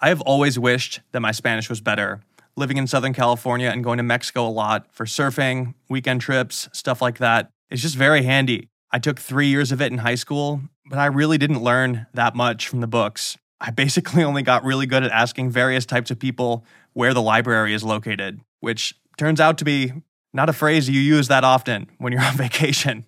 I have always wished that my Spanish was better. Living in Southern California and going to Mexico a lot for surfing, weekend trips, stuff like that, it's just very handy. I took three years of it in high school, but I really didn't learn that much from the books. I basically only got really good at asking various types of people where the library is located, which turns out to be not a phrase you use that often when you're on vacation.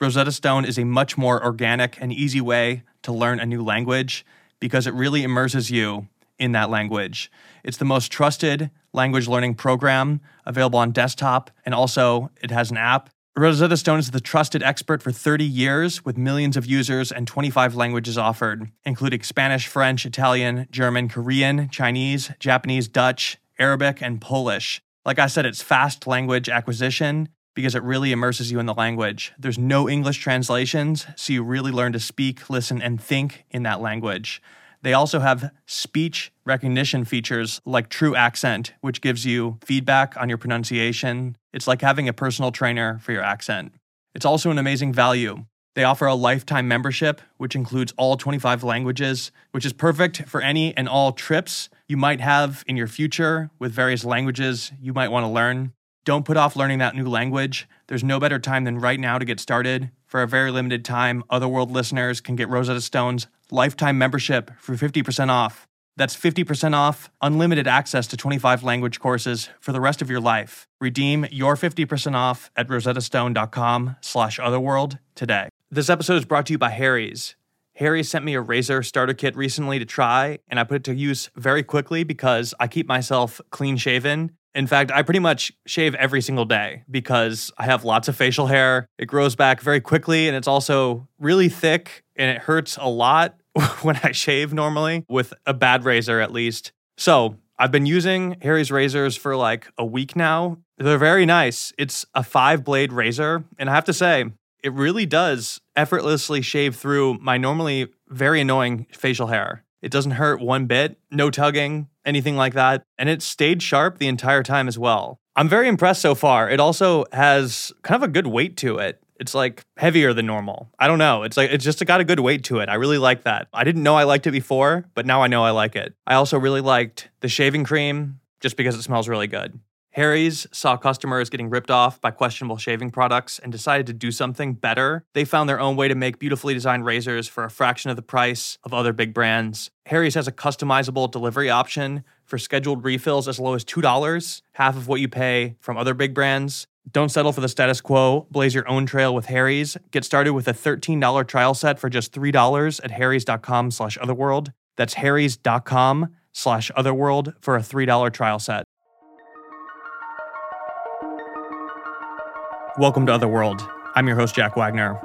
Rosetta Stone is a much more organic and easy way to learn a new language because it really immerses you in that language. It's the most trusted language learning program available on desktop, and also it has an app. Rosetta Stone is the trusted expert for 30 years with millions of users and 25 languages offered, including Spanish, French, Italian, German, Korean, Chinese, Japanese, Dutch, Arabic, and Polish. Like I said, it's fast language acquisition because it really immerses you in the language. There's no English translations, so you really learn to speak, listen, and think in that language. They also have speech recognition features like True Accent, which gives you feedback on your pronunciation. It's like having a personal trainer for your accent. It's also an amazing value. They offer a lifetime membership, which includes all 25 languages, which is perfect for any and all trips you might have in your future with various languages you might want to learn. Don't put off learning that new language. There's no better time than right now to get started. For a very limited time, Otherworld listeners can get Rosetta Stone's lifetime membership for 50% off. That's 50% off, unlimited access to 25 language courses for the rest of your life. Redeem your 50% off at rosettastone.com slash otherworld today. This episode is brought to you by Harry's. Harry sent me a razor starter kit recently to try, and I put it to use very quickly because I keep myself clean shaven in fact, I pretty much shave every single day because I have lots of facial hair. It grows back very quickly and it's also really thick and it hurts a lot when I shave normally with a bad razor at least. So, I've been using Harry's razors for like a week now. They're very nice. It's a five blade razor. And I have to say, it really does effortlessly shave through my normally very annoying facial hair. It doesn't hurt one bit, no tugging, anything like that. And it stayed sharp the entire time as well. I'm very impressed so far. It also has kind of a good weight to it. It's like heavier than normal. I don't know. It's like it's just got a good weight to it. I really like that. I didn't know I liked it before, but now I know I like it. I also really liked the shaving cream just because it smells really good. Harry's saw customers getting ripped off by questionable shaving products and decided to do something better. They found their own way to make beautifully designed razors for a fraction of the price of other big brands. Harry's has a customizable delivery option for scheduled refills as low as $2, half of what you pay from other big brands. Don't settle for the status quo. Blaze your own trail with Harry's. Get started with a $13 trial set for just $3 at harrys.com slash otherworld. That's harrys.com slash otherworld for a $3 trial set. Welcome to Otherworld. I'm your host, Jack Wagner.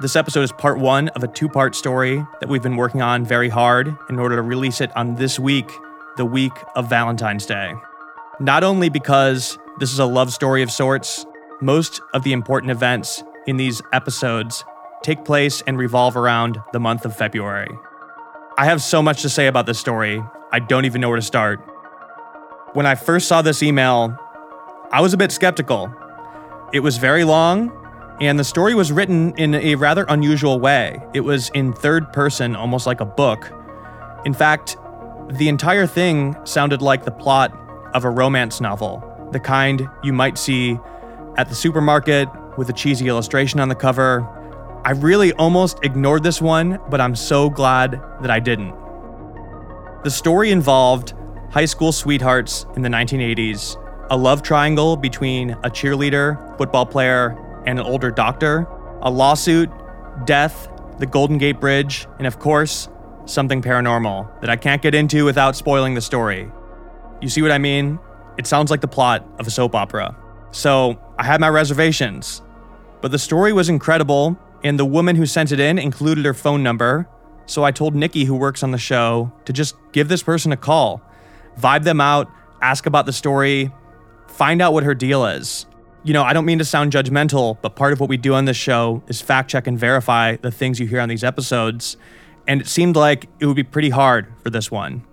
This episode is part one of a two part story that we've been working on very hard in order to release it on this week, the week of Valentine's Day. Not only because this is a love story of sorts, most of the important events in these episodes take place and revolve around the month of February. I have so much to say about this story, I don't even know where to start. When I first saw this email, I was a bit skeptical it was very long, and the story was written in a rather unusual way. It was in third person, almost like a book. In fact, the entire thing sounded like the plot of a romance novel, the kind you might see at the supermarket with a cheesy illustration on the cover. I really almost ignored this one, but I'm so glad that I didn't. The story involved high school sweethearts in the 1980s a love triangle between a cheerleader, football player, and an older doctor, a lawsuit, death, the Golden Gate Bridge, and of course, something paranormal that I can't get into without spoiling the story. You see what I mean? It sounds like the plot of a soap opera. So I had my reservations. But the story was incredible, and the woman who sent it in included her phone number. So I told Nikki, who works on the show, to just give this person a call, vibe them out, ask about the story, find out what her deal is. You know, I don't mean to sound judgmental, but part of what we do on this show is fact check and verify the things you hear on these episodes. And it seemed like it would be pretty hard for this one.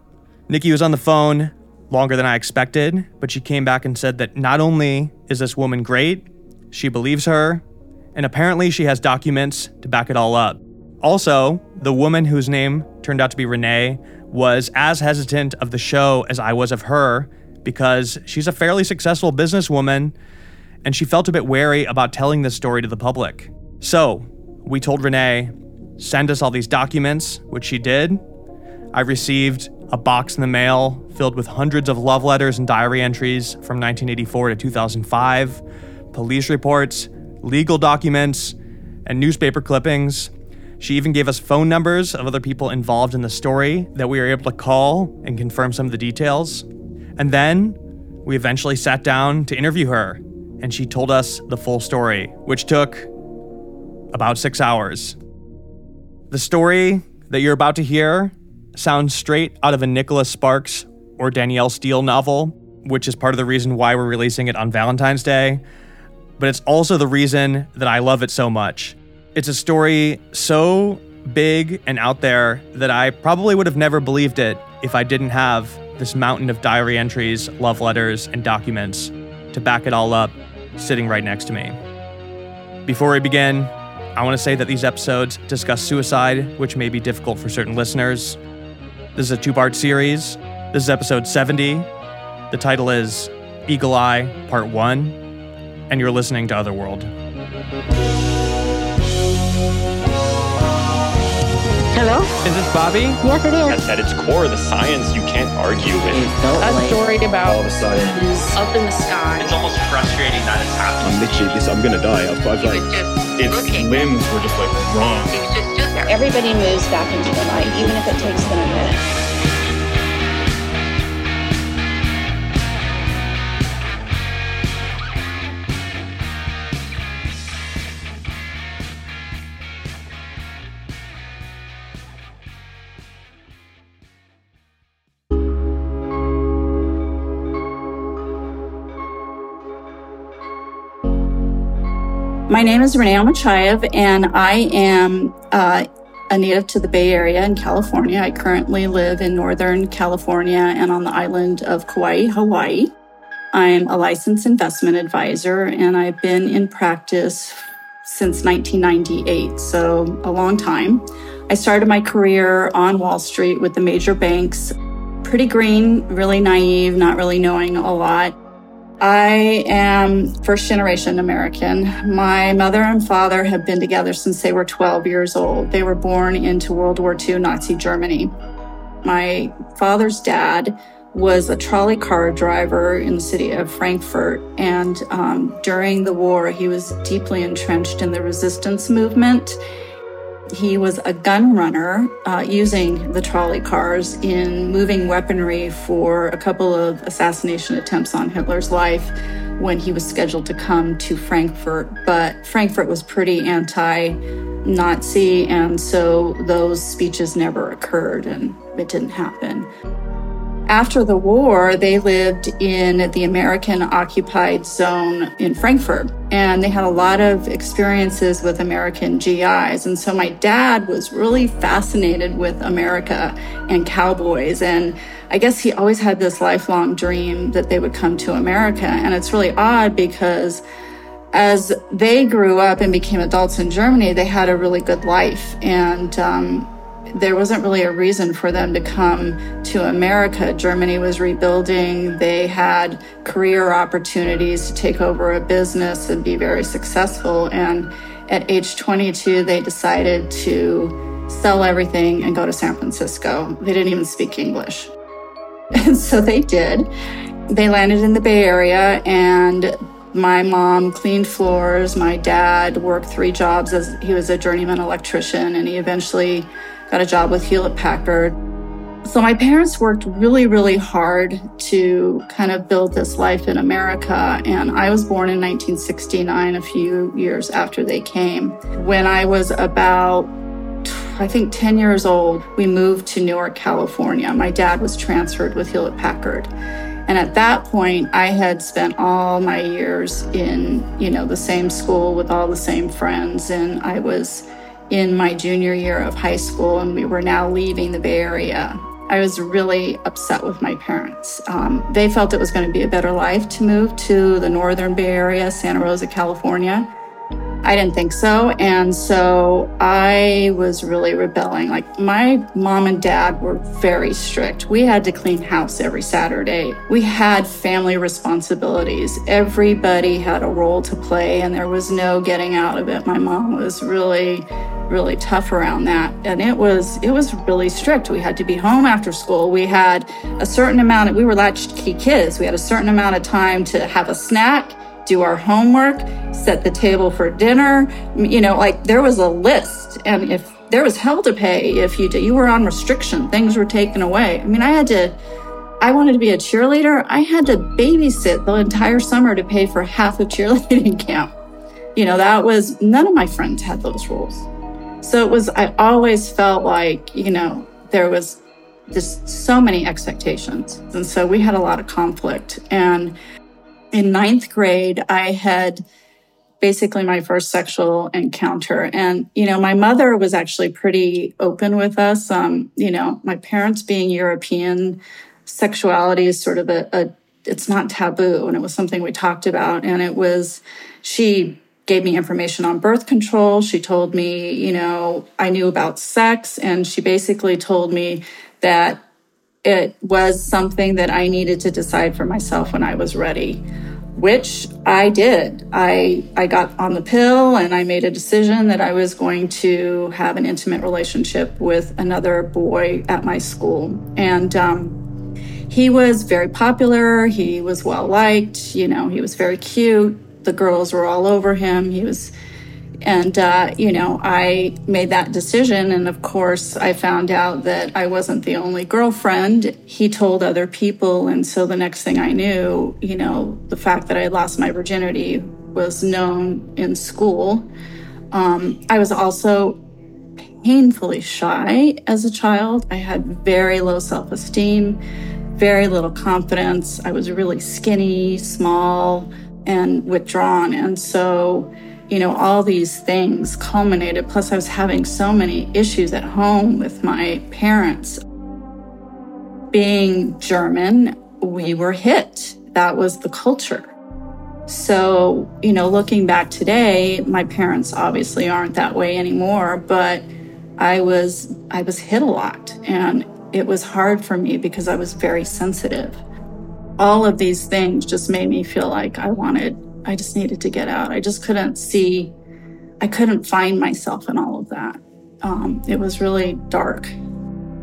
Nikki was on the phone longer than I expected, but she came back and said that not only is this woman great, she believes her, and apparently she has documents to back it all up. Also, the woman whose name turned out to be Renee was as hesitant of the show as I was of her because she's a fairly successful businesswoman and she felt a bit wary about telling this story to the public. So, we told Renee, send us all these documents, which she did. I received a box in the mail filled with hundreds of love letters and diary entries from 1984 to 2005, police reports, legal documents, and newspaper clippings. She even gave us phone numbers of other people involved in the story that we were able to call and confirm some of the details. And then we eventually sat down to interview her, and she told us the full story, which took about six hours. The story that you're about to hear sounds straight out of a Nicholas Sparks or Danielle Steel novel, which is part of the reason why we're releasing it on Valentine's Day. But it's also the reason that I love it so much. It's a story so big and out there that I probably would have never believed it if I didn't have this mountain of diary entries, love letters, and documents to back it all up sitting right next to me. Before we begin, I want to say that these episodes discuss suicide, which may be difficult for certain listeners. This is a two part series. This is episode 70. The title is Eagle Eye Part 1, and you're listening to Otherworld. Hello? Is this Bobby? Yes, it is. At, at its core, the science you can't argue with. It felt a like story about all of a sudden is up in the sky. It's almost frustrating that it's happening. I'm literally this I'm gonna die. I've, I've like just Its looking. limbs were just like wrong. Everybody moves back into the light, even if it takes them a minute. My name is Renee Almachayev, and I am uh, a native to the Bay Area in California. I currently live in Northern California and on the island of Kauai, Hawaii. I'm a licensed investment advisor, and I've been in practice since 1998, so a long time. I started my career on Wall Street with the major banks. Pretty green, really naive, not really knowing a lot. I am first generation American. My mother and father have been together since they were 12 years old. They were born into World War II Nazi Germany. My father's dad was a trolley car driver in the city of Frankfurt. And um, during the war, he was deeply entrenched in the resistance movement. He was a gun runner uh, using the trolley cars in moving weaponry for a couple of assassination attempts on Hitler's life when he was scheduled to come to Frankfurt. But Frankfurt was pretty anti Nazi, and so those speeches never occurred and it didn't happen. After the war, they lived in the American occupied zone in Frankfurt, and they had a lot of experiences with American GIs. And so my dad was really fascinated with America and cowboys. And I guess he always had this lifelong dream that they would come to America. And it's really odd because as they grew up and became adults in Germany, they had a really good life. And um, there wasn't really a reason for them to come to America. Germany was rebuilding. They had career opportunities to take over a business and be very successful. And at age 22, they decided to sell everything and go to San Francisco. They didn't even speak English. And so they did. They landed in the Bay Area and my mom cleaned floors. My dad worked three jobs as he was a journeyman electrician and he eventually got a job with Hewlett Packard. So my parents worked really, really hard to kind of build this life in America. And I was born in 1969, a few years after they came. When I was about, I think, 10 years old, we moved to Newark, California. My dad was transferred with Hewlett Packard. And at that point, I had spent all my years in, you know, the same school with all the same friends. And I was in my junior year of high school, and we were now leaving the Bay Area. I was really upset with my parents. Um, they felt it was going to be a better life to move to the northern Bay Area, Santa Rosa, California. I didn't think so. And so I was really rebelling. Like my mom and dad were very strict. We had to clean house every Saturday. We had family responsibilities. Everybody had a role to play and there was no getting out of it. My mom was really really tough around that and it was it was really strict we had to be home after school we had a certain amount of we were latchkey kids we had a certain amount of time to have a snack do our homework, set the table for dinner. You know, like there was a list. And if there was hell to pay if you did, you were on restriction, things were taken away. I mean, I had to, I wanted to be a cheerleader. I had to babysit the entire summer to pay for half of cheerleading camp. You know, that was, none of my friends had those rules. So it was, I always felt like, you know, there was just so many expectations. And so we had a lot of conflict. And in ninth grade, I had basically my first sexual encounter. And, you know, my mother was actually pretty open with us. Um, you know, my parents being European, sexuality is sort of a, a, it's not taboo. And it was something we talked about. And it was, she gave me information on birth control. She told me, you know, I knew about sex. And she basically told me that it was something that I needed to decide for myself when I was ready, which I did. I, I got on the pill and I made a decision that I was going to have an intimate relationship with another boy at my school. And, um, he was very popular. He was well liked. You know, he was very cute. The girls were all over him. He was and, uh, you know, I made that decision. And of course, I found out that I wasn't the only girlfriend. He told other people. And so the next thing I knew, you know, the fact that I lost my virginity was known in school. Um, I was also painfully shy as a child. I had very low self esteem, very little confidence. I was really skinny, small, and withdrawn. And so, you know, all these things culminated. Plus, I was having so many issues at home with my parents. Being German, we were hit. That was the culture. So, you know, looking back today, my parents obviously aren't that way anymore, but I was I was hit a lot and it was hard for me because I was very sensitive. All of these things just made me feel like I wanted I just needed to get out. I just couldn't see, I couldn't find myself in all of that. Um, it was really dark.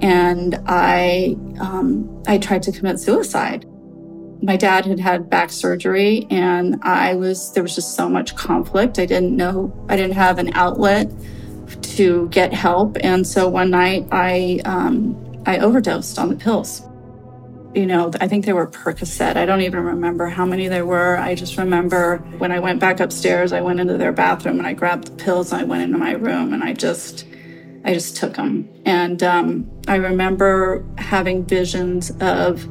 And I, um, I tried to commit suicide. My dad had had back surgery and I was, there was just so much conflict. I didn't know, I didn't have an outlet to get help. And so one night I, um, I overdosed on the pills you know, I think they were Percocet. I don't even remember how many there were. I just remember when I went back upstairs, I went into their bathroom and I grabbed the pills and I went into my room and I just, I just took them. And um, I remember having visions of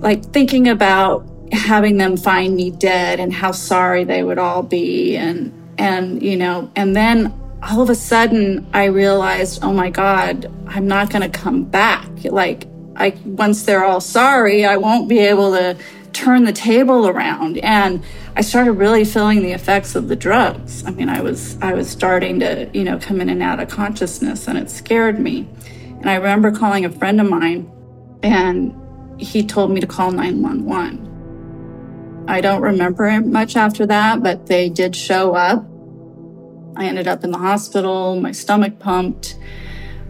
like thinking about having them find me dead and how sorry they would all be. And, and, you know, and then all of a sudden I realized, oh my God, I'm not going to come back. Like, I once they're all sorry, I won't be able to turn the table around. And I started really feeling the effects of the drugs. I mean, I was I was starting to, you know, come in and out of consciousness and it scared me. And I remember calling a friend of mine and he told me to call 911. I don't remember much after that, but they did show up. I ended up in the hospital, my stomach pumped.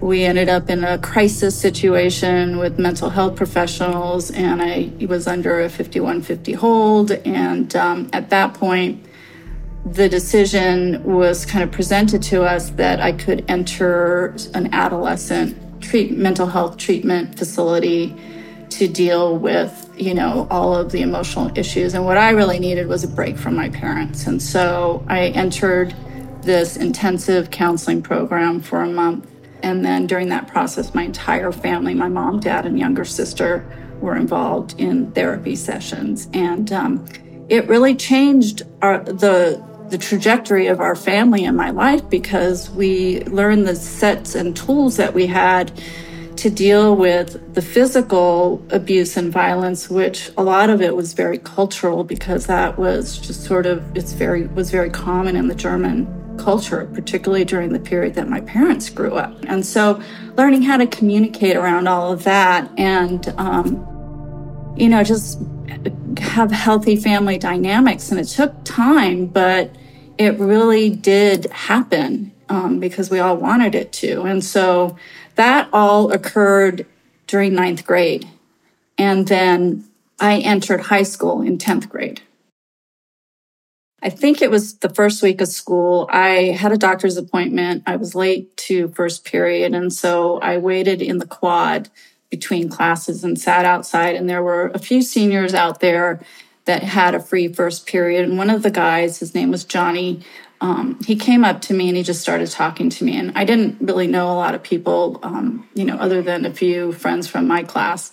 We ended up in a crisis situation with mental health professionals, and I was under a 5150 hold. And um, at that point, the decision was kind of presented to us that I could enter an adolescent treat, mental health treatment facility to deal with, you know, all of the emotional issues. And what I really needed was a break from my parents. And so I entered this intensive counseling program for a month and then during that process, my entire family, my mom, dad, and younger sister, were involved in therapy sessions. And um, it really changed our, the the trajectory of our family and my life because we learned the sets and tools that we had to deal with the physical abuse and violence, which a lot of it was very cultural because that was just sort of it's very was very common in the German culture, particularly during the period that my parents grew up. And so learning how to communicate around all of that and, um, you know, just have healthy family dynamics. And it took time, but it really did happen um, because we all wanted it to. And so that all occurred during ninth grade. And then I entered high school in 10th grade. I think it was the first week of school. I had a doctor's appointment. I was late to first period. And so I waited in the quad between classes and sat outside. And there were a few seniors out there that had a free first period. And one of the guys, his name was Johnny, um, he came up to me and he just started talking to me. And I didn't really know a lot of people, um, you know, other than a few friends from my class.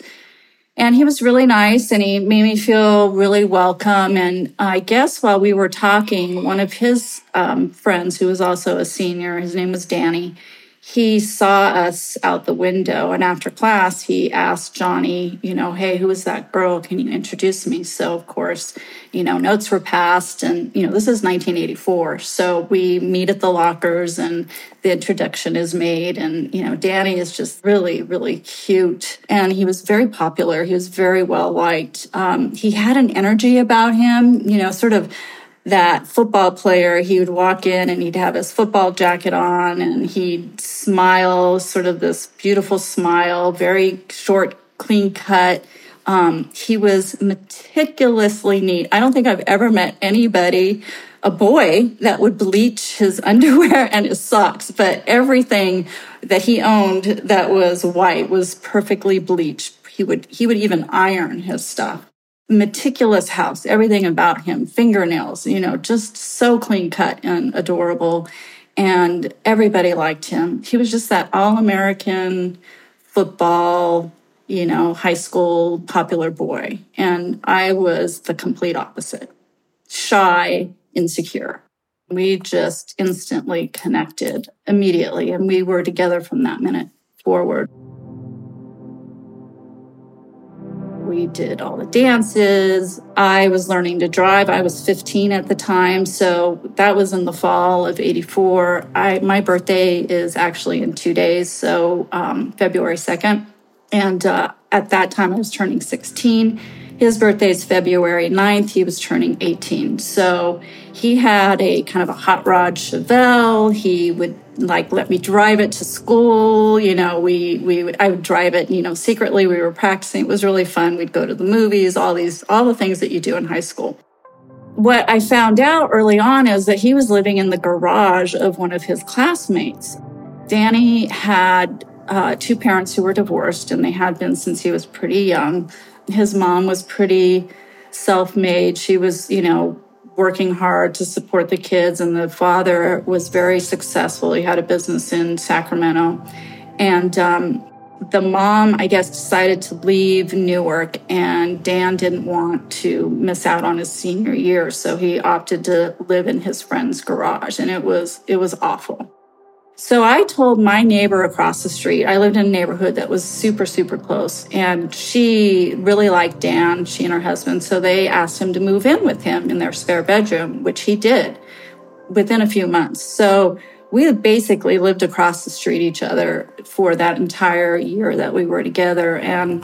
And he was really nice and he made me feel really welcome. And I guess while we were talking, one of his um, friends, who was also a senior, his name was Danny, he saw us out the window and after class he asked johnny you know hey who is that girl? Can you introduce me? So of course you know notes were passed and you know this is 1984 so we meet at the lockers and the introduction is made and you know danny is just really really cute and he was very popular. He was very well liked. Um, he had an energy about him you know sort of that football player, he would walk in and he'd have his football jacket on and he'd smile, sort of this beautiful smile, very short, clean cut. Um, he was meticulously neat. I don't think I've ever met anybody, a boy, that would bleach his underwear and his socks, but everything that he owned that was white was perfectly bleached. He would, he would even iron his stuff meticulous house, everything about him, fingernails, you know, just so clean cut and adorable. And everybody liked him. He was just that all American football, you know, high school popular boy. And I was the complete opposite shy, insecure. We just instantly connected immediately, and we were together from that minute forward. We did all the dances. I was learning to drive. I was 15 at the time, so that was in the fall of 84. I my birthday is actually in 2 days, so um, February 2nd. And uh, at that time I was turning 16. His birthday is February 9th. He was turning 18. So he had a kind of a hot rod Chevelle. He would like let me drive it to school. You know, we we I would drive it. You know, secretly we were practicing. It was really fun. We'd go to the movies. All these all the things that you do in high school. What I found out early on is that he was living in the garage of one of his classmates. Danny had uh, two parents who were divorced, and they had been since he was pretty young. His mom was pretty self-made. She was, you know, working hard to support the kids, and the father was very successful. He had a business in Sacramento. And um, the mom, I guess, decided to leave Newark, and Dan didn't want to miss out on his senior year, so he opted to live in his friend's garage, and it was it was awful. So I told my neighbor across the street, I lived in a neighborhood that was super, super close, and she really liked Dan, she and her husband. So they asked him to move in with him in their spare bedroom, which he did within a few months. So we basically lived across the street each other for that entire year that we were together. And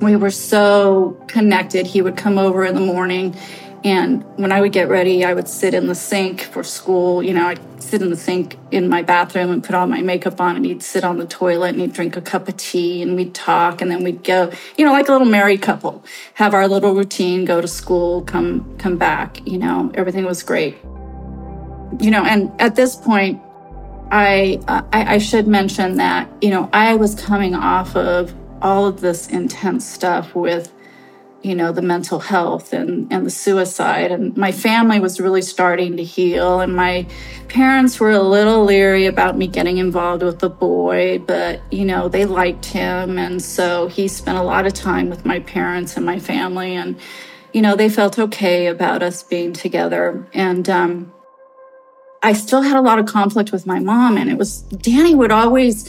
we were so connected. He would come over in the morning and when I would get ready, I would sit in the sink for school. You know, I'd sit in the sink in my bathroom and put all my makeup on, and he'd sit on the toilet and he'd drink a cup of tea and we'd talk, and then we'd go, you know, like a little married couple, have our little routine, go to school, come come back. You know, everything was great. You know, and at this point, I, I I should mention that you know I was coming off of all of this intense stuff with you know the mental health and and the suicide. And my family was really starting to heal. And my parents were a little leery about me getting involved with the boy but you know they liked him. And so he spent a lot of time with my parents and my family. And you know they felt okay about us being together. And um I still had a lot of conflict with my mom. And it was Danny would always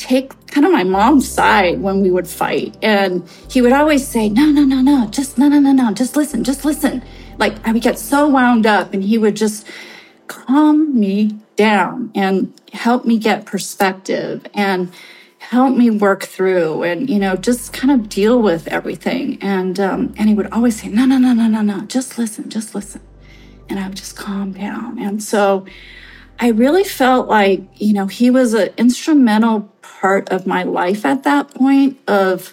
take kind of my mom's side when we would fight. And he would always say, no, no, no, no, just no, no, no, no, just listen, just listen. Like I would get so wound up and he would just calm me down and help me get perspective and help me work through and you know just kind of deal with everything and um, and he would always say no no no no no no just listen just listen and i would just calm down and so i really felt like you know he was an instrumental part of my life at that point of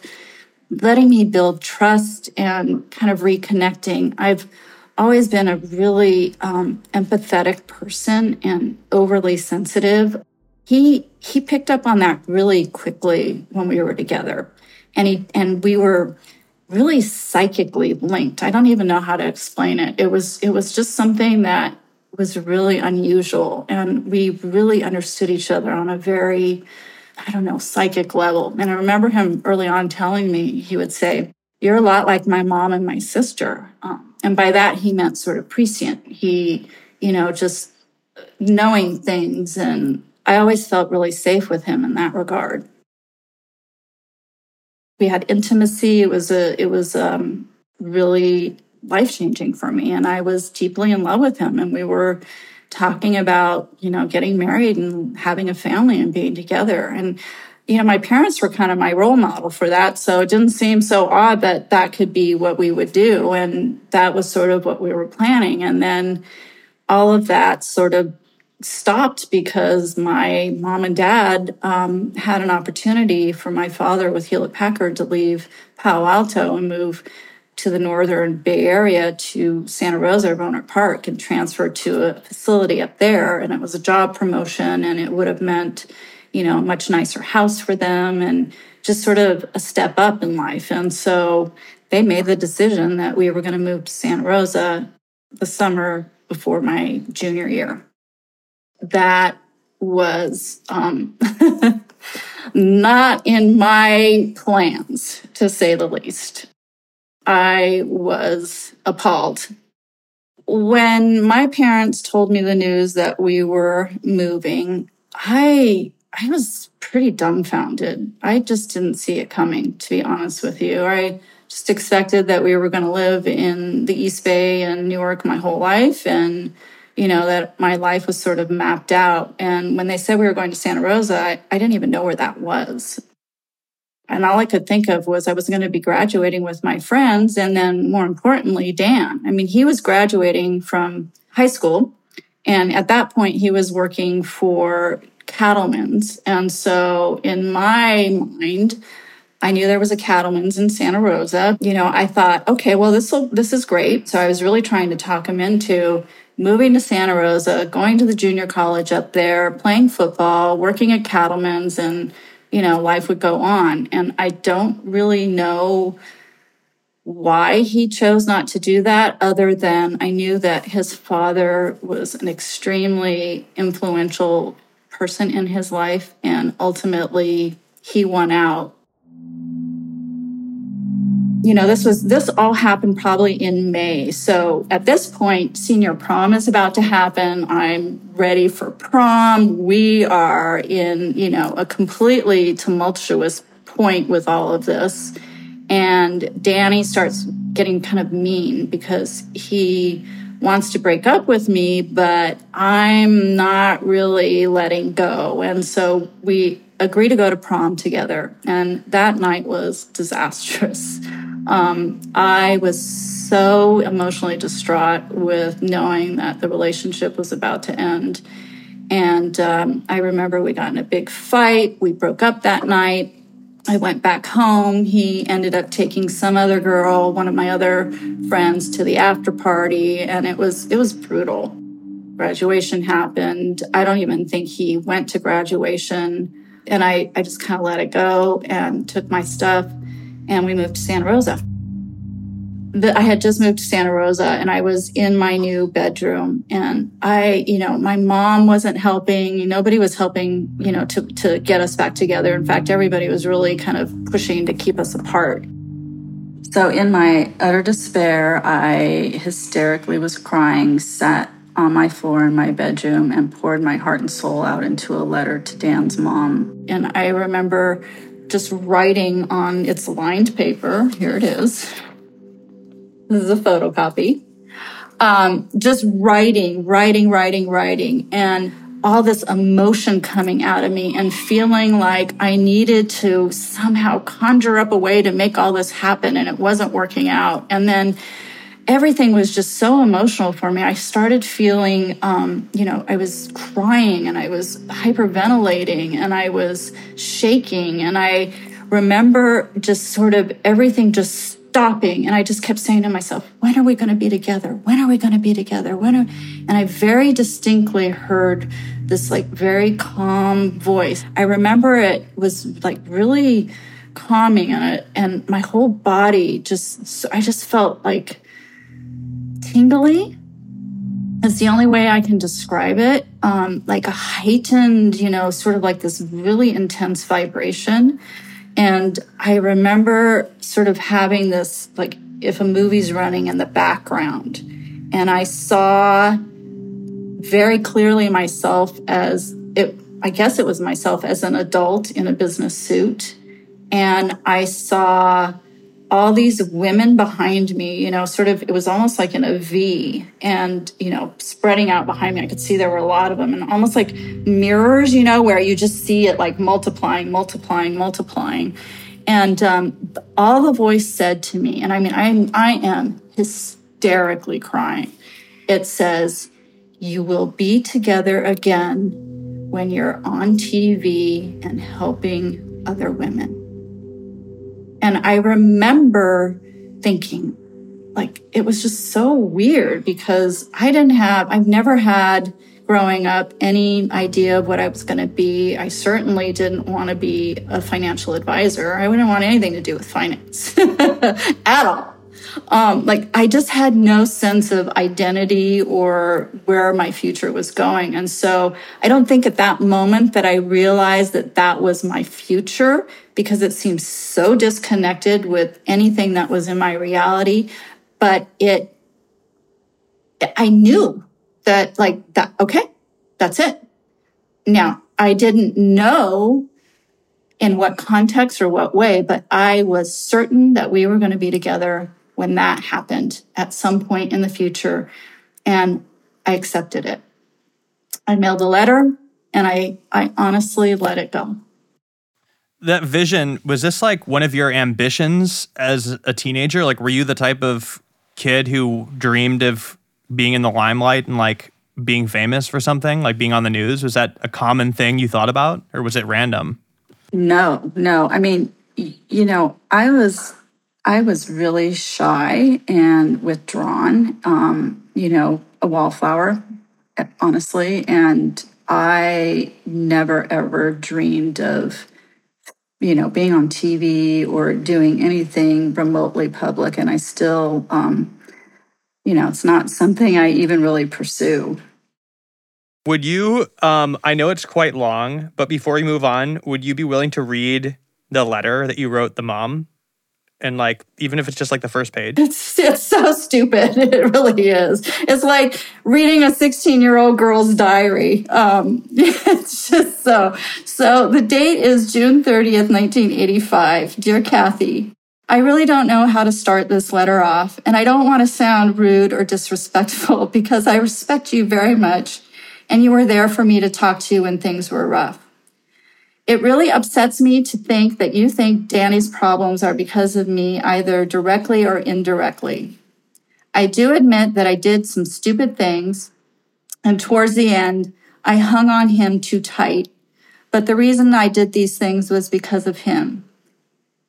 letting me build trust and kind of reconnecting i've always been a really um, empathetic person and overly sensitive. He he picked up on that really quickly when we were together, and he and we were really psychically linked. I don't even know how to explain it. It was it was just something that was really unusual, and we really understood each other on a very I don't know psychic level. And I remember him early on telling me he would say, "You're a lot like my mom and my sister." Um, and by that, he meant sort of prescient. He, you know, just knowing things. And I always felt really safe with him in that regard. We had intimacy. It was a, it was um, really life changing for me. And I was deeply in love with him. And we were talking about, you know, getting married and having a family and being together. And you know, my parents were kind of my role model for that. So it didn't seem so odd that that could be what we would do. And that was sort of what we were planning. And then all of that sort of stopped because my mom and dad um, had an opportunity for my father with Hewlett Packard to leave Palo Alto and move to the northern Bay Area to Santa Rosa, Rohnert Park, and transfer to a facility up there. And it was a job promotion, and it would have meant you know, a much nicer house for them and just sort of a step up in life. And so they made the decision that we were going to move to Santa Rosa the summer before my junior year. That was um, not in my plans, to say the least. I was appalled. When my parents told me the news that we were moving, I I was pretty dumbfounded. I just didn't see it coming, to be honest with you. I just expected that we were going to live in the East Bay and Newark my whole life and you know that my life was sort of mapped out and when they said we were going to Santa Rosa I, I didn't even know where that was and all I could think of was I was going to be graduating with my friends and then more importantly Dan I mean he was graduating from high school and at that point he was working for cattlemen's. And so in my mind, I knew there was a cattleman's in Santa Rosa. You know, I thought, okay, well, this will, this is great. So I was really trying to talk him into moving to Santa Rosa, going to the junior college up there, playing football, working at cattlemen's, and you know, life would go on. And I don't really know why he chose not to do that, other than I knew that his father was an extremely influential person in his life, and ultimately he won out. You know, this was this all happened probably in May. So at this point, senior prom is about to happen. I'm ready for prom. We are in, you know, a completely tumultuous point with all of this. And Danny starts getting kind of mean because he wants to break up with me, but I'm not really letting go. And so we agree to go to prom together. And that night was disastrous. Um, I was so emotionally distraught with knowing that the relationship was about to end. And um, I remember we got in a big fight. We broke up that night. I went back home. He ended up taking some other girl, one of my other friends, to the after party, and it was it was brutal. Graduation happened. I don't even think he went to graduation, and I I just kind of let it go and took my stuff, and we moved to Santa Rosa that I had just moved to Santa Rosa and I was in my new bedroom and I, you know, my mom wasn't helping. Nobody was helping, you know, to, to get us back together. In fact, everybody was really kind of pushing to keep us apart. So in my utter despair, I hysterically was crying, sat on my floor in my bedroom and poured my heart and soul out into a letter to Dan's mom. And I remember just writing on its lined paper, here it is this is a photocopy. um, just writing, writing, writing, writing, and all this emotion coming out of me and feeling like I needed to somehow conjure up a way to make all this happen and it wasn't working out. And then everything was just so emotional for me. I started feeling, um, you know, I was crying and I was hyperventilating and I was shaking. And I remember just sort of everything just stopping. And I just kept saying to myself, when are we going to be together? When are we going to be together? When are, and I very distinctly heard this like very calm voice. I remember it was like really calming and it, and my whole body just, I just felt like tingly is the only way I can describe it. Um, like a heightened, you know, sort of like this really intense vibration. And I remember sort of having this, like, if a movie's running in the background, and I saw very clearly myself as it, I guess it was myself as an adult in a business suit. And I saw all these women behind me, you know, sort of, it was almost like in a V and, you know, spreading out behind me. I could see there were a lot of them and almost like mirrors, you know, where you just see it like multiplying, multiplying, multiplying. And um, all the voice said to me, and I mean, I, I am hysterically crying. It says, You will be together again when you're on TV and helping other women. And I remember thinking, like, it was just so weird because I didn't have, I've never had growing up any idea of what I was going to be. I certainly didn't want to be a financial advisor. I wouldn't want anything to do with finance at all. Um, like I just had no sense of identity or where my future was going. And so I don't think at that moment that I realized that that was my future because it seemed so disconnected with anything that was in my reality. But it, I knew that like that, okay, that's it. Now I didn't know in what context or what way, but I was certain that we were going to be together when that happened at some point in the future. And I accepted it. I mailed a letter and I, I honestly let it go. That vision, was this like one of your ambitions as a teenager? Like, were you the type of kid who dreamed of being in the limelight and like being famous for something, like being on the news? Was that a common thing you thought about or was it random? No, no. I mean, you know, I was I was really shy and withdrawn, um, you know, a wallflower, honestly. And I never ever dreamed of, you know, being on TV or doing anything remotely public. And I still, um, you know, it's not something I even really pursue. Would you, um, I know it's quite long, but before we move on, would you be willing to read the letter that you wrote the mom? And like even if it's just like the first page. It's it's so stupid. It really is. It's like reading a 16 year old girl's diary. Um it's just so so the date is june 30th 1985 dear kathy I really don't know how to start this letter off, and I don't want to sound rude or disrespectful because I respect you very much, and you were there for me to talk to when things were rough. It really upsets me to think that you think Danny's problems are because of me, either directly or indirectly. I do admit that I did some stupid things, and towards the end, I hung on him too tight. But the reason I did these things was because of him.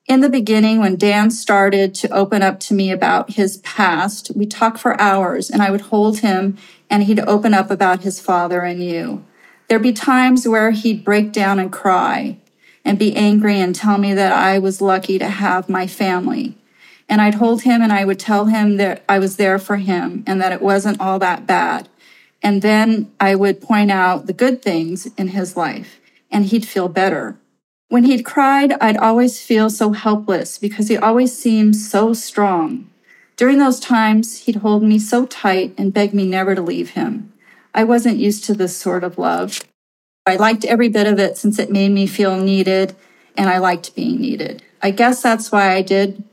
In the beginning, when Dan started to open up to me about his past, we talked for hours and I would hold him and he'd open up about his father and you. There'd be times where he'd break down and cry and be angry and tell me that I was lucky to have my family. And I'd hold him and I would tell him that I was there for him and that it wasn't all that bad. And then I would point out the good things in his life and he'd feel better. When he'd cried, I'd always feel so helpless because he always seemed so strong. During those times, he'd hold me so tight and beg me never to leave him. I wasn't used to this sort of love. I liked every bit of it since it made me feel needed and I liked being needed. I guess that's why I did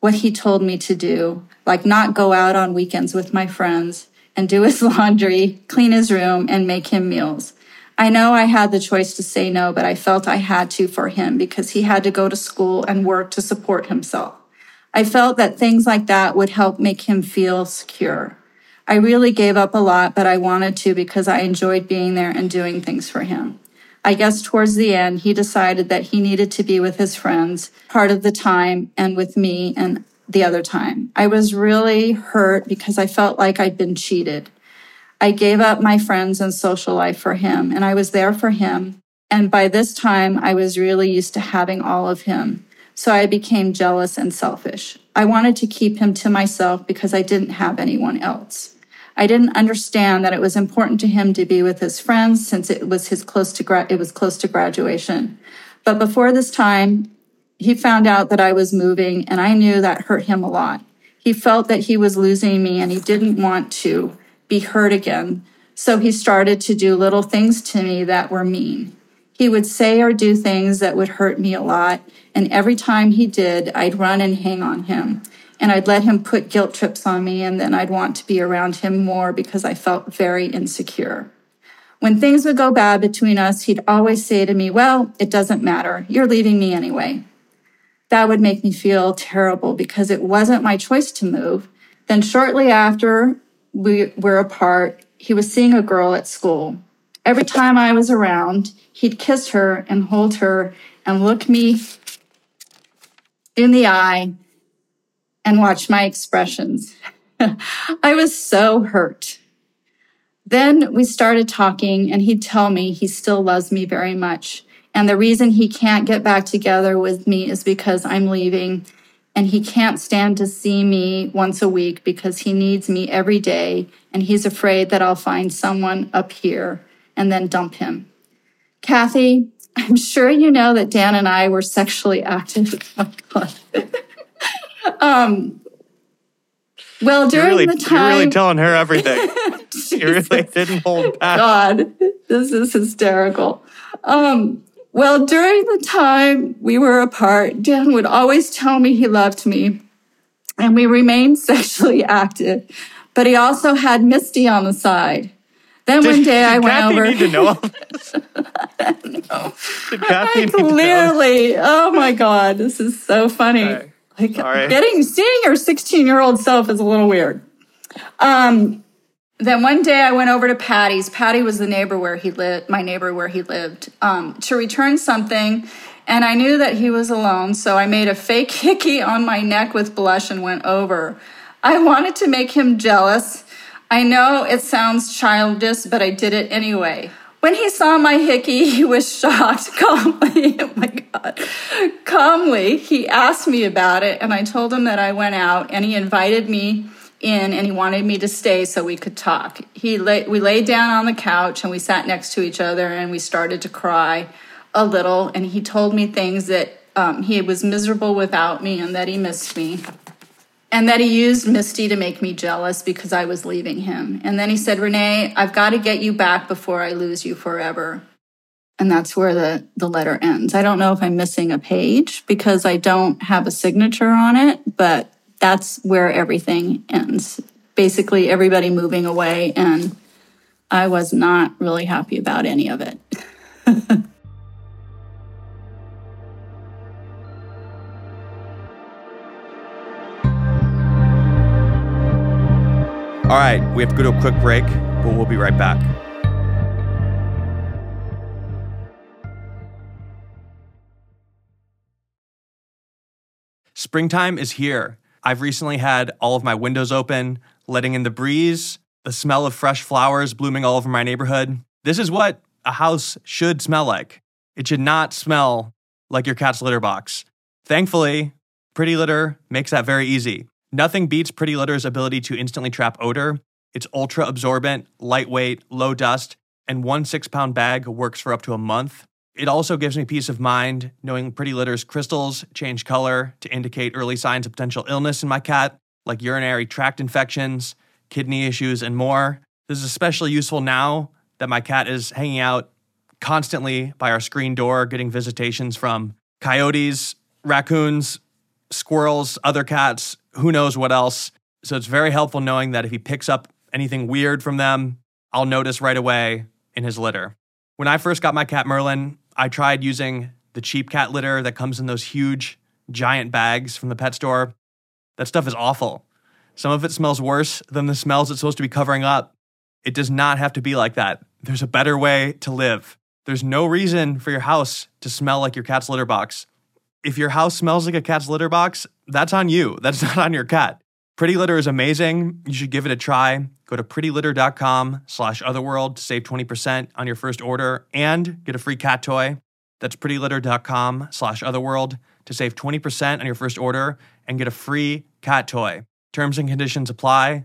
what he told me to do, like not go out on weekends with my friends and do his laundry, clean his room, and make him meals. I know I had the choice to say no, but I felt I had to for him because he had to go to school and work to support himself. I felt that things like that would help make him feel secure. I really gave up a lot, but I wanted to because I enjoyed being there and doing things for him. I guess towards the end, he decided that he needed to be with his friends part of the time and with me and the other time. I was really hurt because I felt like I'd been cheated. I gave up my friends and social life for him, and I was there for him. And by this time, I was really used to having all of him. So I became jealous and selfish. I wanted to keep him to myself because I didn't have anyone else. I didn't understand that it was important to him to be with his friends since it was his close to gra- it was close to graduation. But before this time, he found out that I was moving and I knew that hurt him a lot. He felt that he was losing me and he didn't want to be hurt again. So he started to do little things to me that were mean. He would say or do things that would hurt me a lot. And every time he did, I'd run and hang on him and I'd let him put guilt trips on me, and then I'd want to be around him more because I felt very insecure. When things would go bad between us, he'd always say to me, Well, it doesn't matter. You're leaving me anyway. That would make me feel terrible because it wasn't my choice to move. Then, shortly after we were apart, he was seeing a girl at school. Every time I was around, he'd kiss her and hold her and look me in the eye and watch my expressions. I was so hurt. Then we started talking, and he'd tell me he still loves me very much. And the reason he can't get back together with me is because I'm leaving, and he can't stand to see me once a week because he needs me every day, and he's afraid that I'll find someone up here and then dump him. Kathy, I'm sure you know that Dan and I were sexually active. Oh, um, well, during really, the time, you're really telling her everything. you really didn't hold back. God, this is hysterical. Um, well, during the time we were apart, Dan would always tell me he loved me, and we remained sexually active. But he also had Misty on the side. Then Did, one day I went Kathy over. need to know all this? no. Did Kathy I need to know? clearly, oh my God, this is so funny. Okay. Like Sorry. getting seeing your 16 year old self is a little weird. Um, then one day I went over to Patty's. Patty was the neighbor where he lived, my neighbor where he lived, um, to return something. And I knew that he was alone, so I made a fake hickey on my neck with blush and went over. I wanted to make him jealous. I know it sounds childish, but I did it anyway. When he saw my hickey, he was shocked. Calmly, oh my God. Calmly, he asked me about it, and I told him that I went out, and he invited me in, and he wanted me to stay so we could talk. He lay, we laid down on the couch, and we sat next to each other, and we started to cry a little. And he told me things that um, he was miserable without me, and that he missed me and that he used Misty to make me jealous because I was leaving him. And then he said, Renee, I've got to get you back before I lose you forever. And that's where the, the letter ends. I don't know if I'm missing a page because I don't have a signature on it, but that's where everything ends. Basically, everybody moving away, and I was not really happy about any of it. All right, we have to go to a quick break, but we'll be right back. Springtime is here. I've recently had all of my windows open, letting in the breeze, the smell of fresh flowers blooming all over my neighborhood. This is what a house should smell like. It should not smell like your cat's litter box. Thankfully, Pretty Litter makes that very easy. Nothing beats Pretty Litter's ability to instantly trap odor. It's ultra absorbent, lightweight, low dust, and one six pound bag works for up to a month. It also gives me peace of mind knowing Pretty Litter's crystals change color to indicate early signs of potential illness in my cat, like urinary tract infections, kidney issues, and more. This is especially useful now that my cat is hanging out constantly by our screen door, getting visitations from coyotes, raccoons, squirrels, other cats, who knows what else. So it's very helpful knowing that if he picks up anything weird from them, I'll notice right away in his litter. When I first got my cat Merlin, I tried using the cheap cat litter that comes in those huge, giant bags from the pet store. That stuff is awful. Some of it smells worse than the smells it's supposed to be covering up. It does not have to be like that. There's a better way to live. There's no reason for your house to smell like your cat's litter box. If your house smells like a cat's litter box, that's on you. That's not on your cat. Pretty Litter is amazing. You should give it a try. Go to prettylitter.com slash otherworld to save 20% on your first order and get a free cat toy. That's prettylitter.com slash otherworld to save 20% on your first order and get a free cat toy. Terms and conditions apply.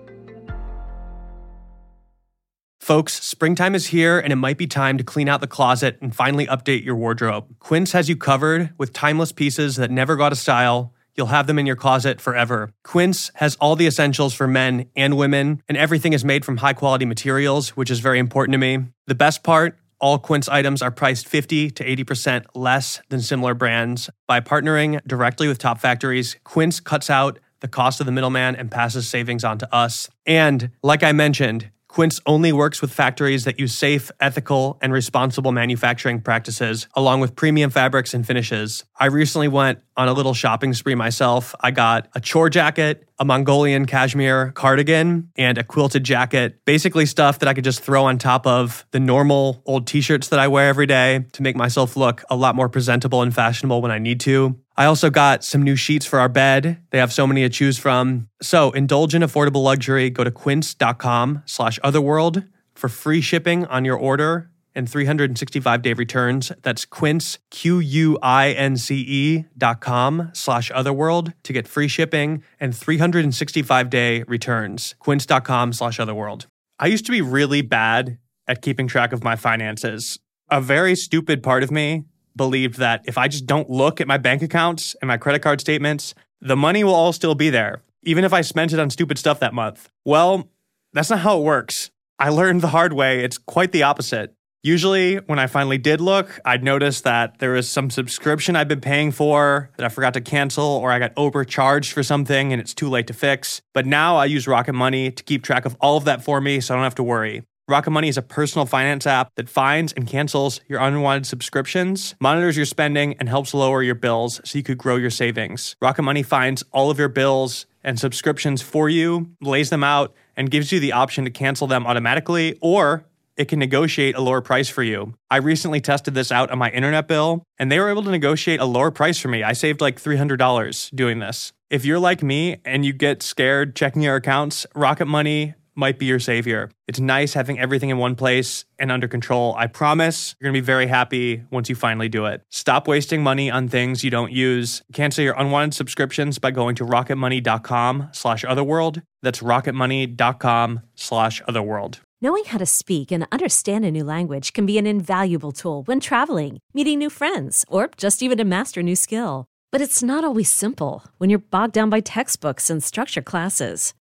Folks, springtime is here and it might be time to clean out the closet and finally update your wardrobe. Quince has you covered with timeless pieces that never got a style. You'll have them in your closet forever. Quince has all the essentials for men and women, and everything is made from high quality materials, which is very important to me. The best part all Quince items are priced 50 to 80% less than similar brands. By partnering directly with top factories, Quince cuts out the cost of the middleman and passes savings on to us. And like I mentioned, Quince only works with factories that use safe, ethical, and responsible manufacturing practices, along with premium fabrics and finishes. I recently went on a little shopping spree myself. I got a chore jacket, a Mongolian cashmere cardigan, and a quilted jacket. Basically, stuff that I could just throw on top of the normal old t shirts that I wear every day to make myself look a lot more presentable and fashionable when I need to. I also got some new sheets for our bed. They have so many to choose from. So indulge in affordable luxury. Go to quince.com slash otherworld for free shipping on your order and 365 day returns. That's quince, Q-U-I-N-C-E dot com slash otherworld to get free shipping and 365 day returns. Quince.com slash otherworld. I used to be really bad at keeping track of my finances. A very stupid part of me believed that if I just don't look at my bank accounts and my credit card statements, the money will all still be there, even if I spent it on stupid stuff that month. Well, that's not how it works. I learned the hard way. It's quite the opposite. Usually, when I finally did look, I'd notice that there was some subscription I'd been paying for that I forgot to cancel, or I got overcharged for something and it's too late to fix. But now I use Rocket Money to keep track of all of that for me so I don't have to worry. Rocket Money is a personal finance app that finds and cancels your unwanted subscriptions, monitors your spending, and helps lower your bills so you could grow your savings. Rocket Money finds all of your bills and subscriptions for you, lays them out, and gives you the option to cancel them automatically or it can negotiate a lower price for you. I recently tested this out on my internet bill, and they were able to negotiate a lower price for me. I saved like $300 doing this. If you're like me and you get scared checking your accounts, Rocket Money might be your savior. It's nice having everything in one place and under control. I promise you're going to be very happy once you finally do it. Stop wasting money on things you don't use. Cancel your unwanted subscriptions by going to rocketmoney.com slash otherworld. That's rocketmoney.com slash otherworld. Knowing how to speak and understand a new language can be an invaluable tool when traveling, meeting new friends, or just even to master a new skill. But it's not always simple when you're bogged down by textbooks and structure classes.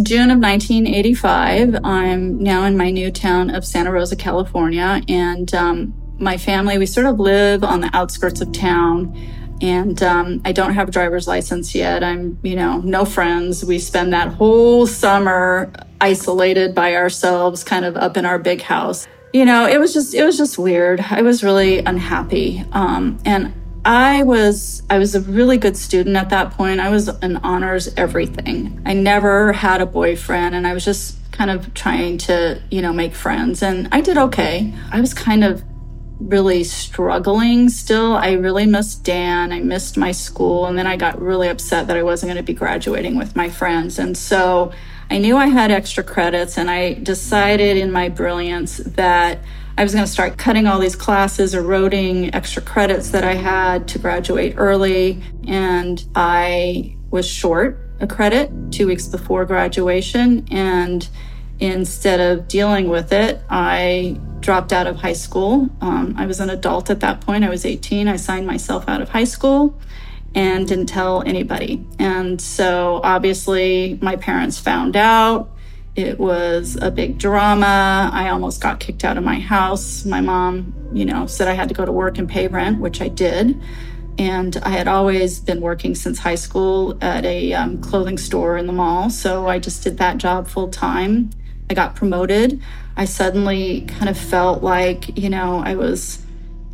June of 1985, I'm now in my new town of Santa Rosa, California. And um, my family, we sort of live on the outskirts of town. And um, I don't have a driver's license yet. I'm, you know, no friends. We spend that whole summer isolated by ourselves, kind of up in our big house. You know, it was just, it was just weird. I was really unhappy. Um, and I was I was a really good student at that point. I was an honors everything. I never had a boyfriend and I was just kind of trying to, you know, make friends and I did okay. I was kind of really struggling still. I really missed Dan. I missed my school and then I got really upset that I wasn't going to be graduating with my friends. And so I knew I had extra credits and I decided in my brilliance that I was going to start cutting all these classes, eroding extra credits that I had to graduate early. And I was short a credit two weeks before graduation. And instead of dealing with it, I dropped out of high school. Um, I was an adult at that point. I was 18. I signed myself out of high school and didn't tell anybody. And so obviously, my parents found out. It was a big drama. I almost got kicked out of my house. My mom, you know, said I had to go to work and pay rent, which I did. And I had always been working since high school at a um, clothing store in the mall. So I just did that job full time. I got promoted. I suddenly kind of felt like, you know, I was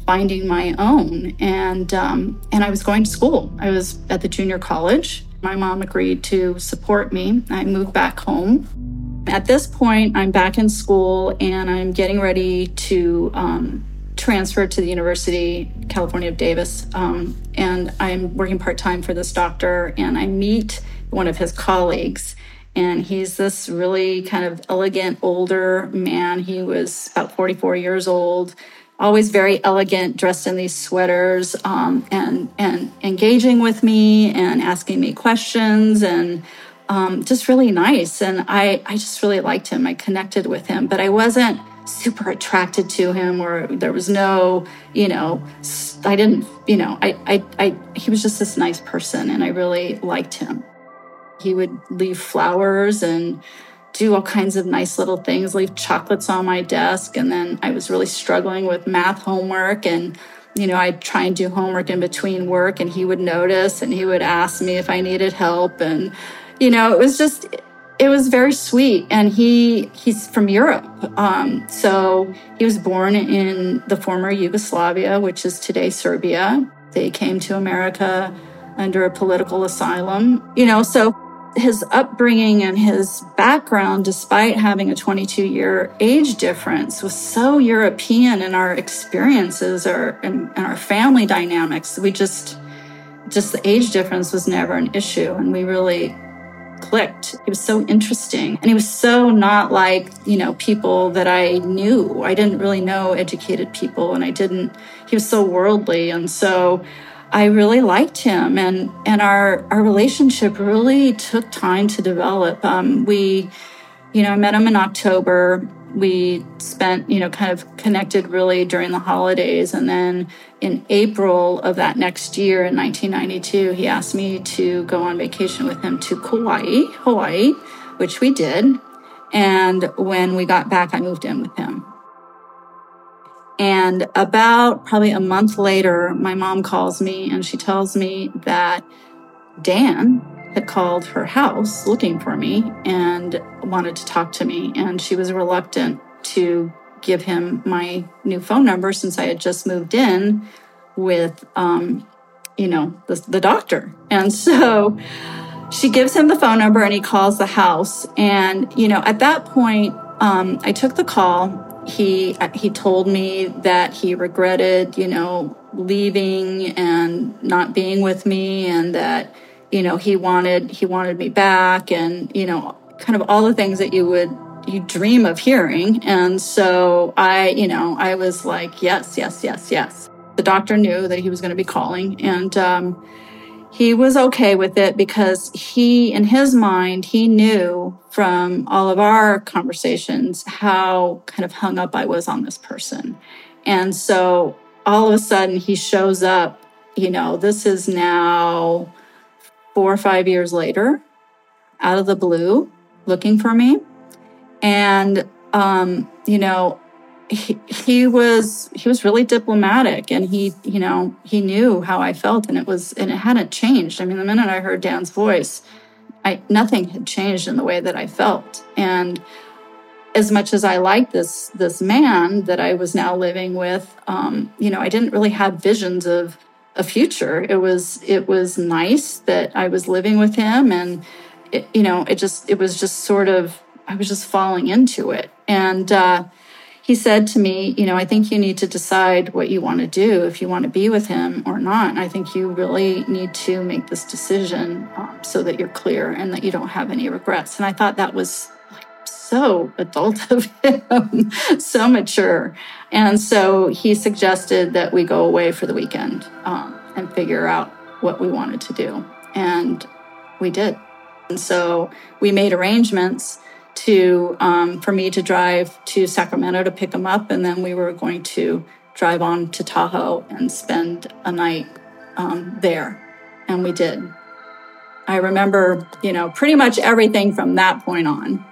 finding my own. And, um, and I was going to school. I was at the junior college. My mom agreed to support me. I moved back home at this point, I'm back in school and I'm getting ready to um, transfer to the University California of Davis. Um, and I'm working part time for this doctor, and I meet one of his colleagues. And he's this really kind of elegant older man. He was about 44 years old, always very elegant, dressed in these sweaters, um, and and engaging with me and asking me questions and um, just really nice. And I, I just really liked him. I connected with him, but I wasn't super attracted to him or there was no, you know, I didn't, you know, I, I, I, he was just this nice person and I really liked him. He would leave flowers and do all kinds of nice little things, leave chocolates on my desk. And then I was really struggling with math homework and you know, I'd try and do homework in between work and he would notice and he would ask me if I needed help. And you know, it was just it was very sweet. And he he's from europe. Um, so he was born in the former yugoslavia which is today serbia. They came to america under a political asylum you know so his upbringing and his background despite having a 22 year age difference was so european in our experiences or in our family dynamics we just just the age difference was never an issue. And we really clicked. He was so interesting. And he was so not like, you know, people that I knew. I didn't really know educated people and I didn't, he was so worldly. And so I really liked him and, and our, our relationship really took time to develop. Um, we, you know, I met him in October we spent, you know, kind of connected really during the holidays. And then in April of that next year in 1992, he asked me to go on vacation with him to Kauai, Hawaii, which we did. And when we got back, I moved in with him. And about probably a month later, my mom calls me and she tells me that Dan had called her house looking for me and wanted to talk to me. And she was reluctant to give him my new phone number since I had just moved in with, um, you know, the, the doctor. And so she gives him the phone number and he calls the house. And, you know, at that point, um, I took the call. He, he told me that he regretted, you know, leaving and not being with me and that, you know, he wanted he wanted me back and, you know, kind of all the things that you would you dream of hearing. And so I, you know, I was like, yes, yes, yes, yes. The doctor knew that he was going to be calling and um, he was okay with it because he, in his mind, he knew from all of our conversations how kind of hung up I was on this person. And so all of a sudden he shows up, you know, this is now four or five years later, out of the blue, looking for me. And, um, you know, he, he was he was really diplomatic and he you know he knew how i felt and it was and it hadn't changed i mean the minute i heard dan's voice i nothing had changed in the way that i felt and as much as i liked this this man that i was now living with um, you know i didn't really have visions of a future it was it was nice that i was living with him and it, you know it just it was just sort of i was just falling into it and uh he said to me, You know, I think you need to decide what you want to do, if you want to be with him or not. I think you really need to make this decision um, so that you're clear and that you don't have any regrets. And I thought that was so adult of him, so mature. And so he suggested that we go away for the weekend um, and figure out what we wanted to do. And we did. And so we made arrangements to um, for me to drive to Sacramento to pick him up, and then we were going to drive on to Tahoe and spend a night um, there, and we did. I remember, you know, pretty much everything from that point on,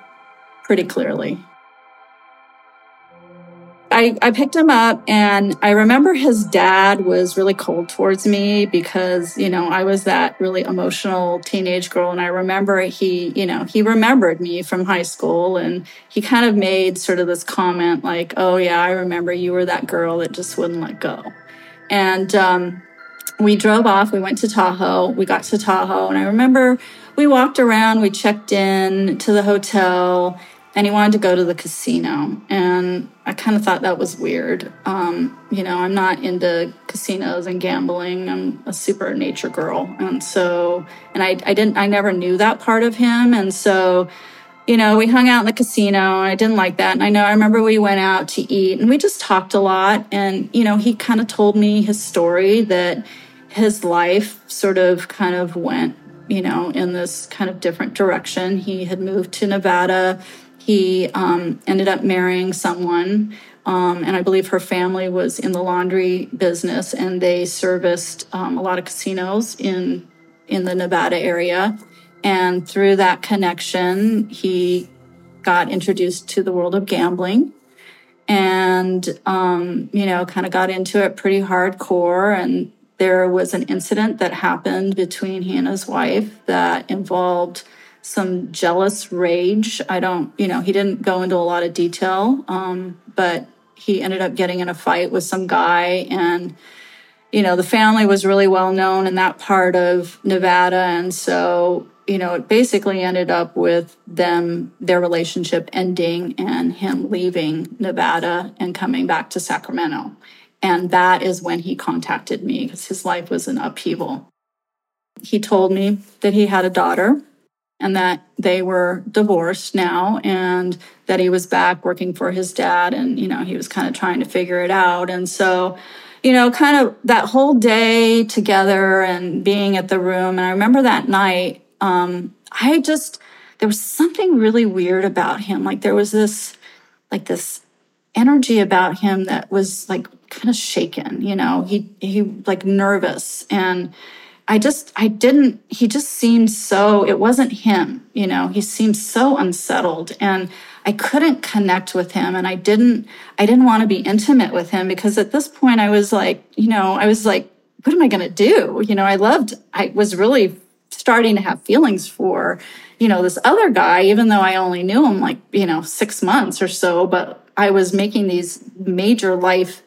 pretty clearly. I, I picked him up and I remember his dad was really cold towards me because, you know, I was that really emotional teenage girl. And I remember he, you know, he remembered me from high school and he kind of made sort of this comment like, oh, yeah, I remember you were that girl that just wouldn't let go. And um, we drove off, we went to Tahoe, we got to Tahoe. And I remember we walked around, we checked in to the hotel and he wanted to go to the casino. And I kind of thought that was weird. Um, you know, I'm not into casinos and gambling. I'm a super nature girl. And so, and I, I didn't, I never knew that part of him. And so, you know, we hung out in the casino and I didn't like that. And I know, I remember we went out to eat and we just talked a lot. And, you know, he kind of told me his story that his life sort of kind of went, you know, in this kind of different direction. He had moved to Nevada he um, ended up marrying someone, um, and I believe her family was in the laundry business, and they serviced um, a lot of casinos in in the Nevada area. And through that connection, he got introduced to the world of gambling, and um, you know, kind of got into it pretty hardcore. And there was an incident that happened between he and his wife that involved some jealous rage. I don't, you know, he didn't go into a lot of detail, um, but he ended up getting in a fight with some guy. And, you know, the family was really well known in that part of Nevada. And so, you know, it basically ended up with them, their relationship ending and him leaving Nevada and coming back to Sacramento. And that is when he contacted me because his life was in upheaval. He told me that he had a daughter and that they were divorced now and that he was back working for his dad and you know he was kind of trying to figure it out. And so you know kind of that whole day together and being at the room and i remember that night um, i just there was something really weird about him. Like there was this like this energy about him that was like kind of shaken you know? He he like nervous and I just, I didn't, he just seemed so, it wasn't him, you know, he seemed so unsettled and I couldn't connect with him and I didn't, I didn't want to be intimate with him because at this point I was like, you know, I was like, what am I going to do? You know, I loved, I was really starting to have feelings for, you know, this other guy, even though I only knew him like, you know, six months or so, but I was making these major life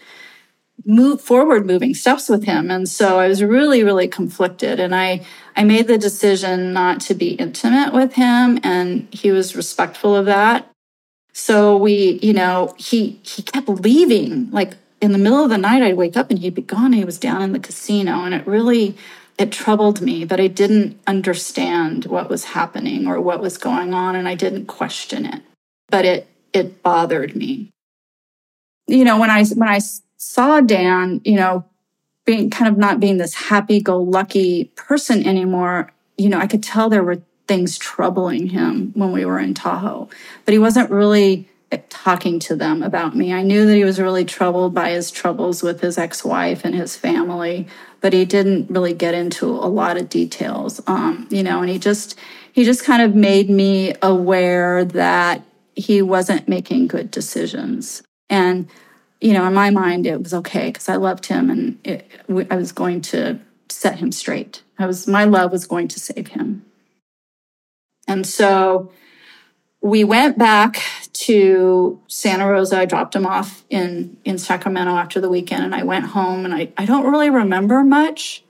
move forward moving steps with him. And so i was really really conflicted. And i i made the decision not to be intimate with him and he was respectful of that. So we you know he he kept leaving. Like in the middle of the night i'd wake up and he'd be gone. He was down in the casino and it really it troubled me but i didn't understand what was happening or what was going on and i didn't question it. But it it bothered me. You know when i when i saw Dan, you know, being kind of not being this happy go lucky person anymore, you know, I could tell there were things troubling him when we were in Tahoe, but he wasn't really talking to them about me. I knew that he was really troubled by his troubles with his ex wife and his family, but he didn't really get into a lot of details. Um, you know, and he just he just kind of made me aware that he wasn't making good decisions. And you know, in my mind, it was okay because I loved him and it, I was going to set him straight. I was my love was going to save him. And so we went back to Santa Rosa. I dropped him off in, in Sacramento after the weekend and I went home and I, I don't really remember much.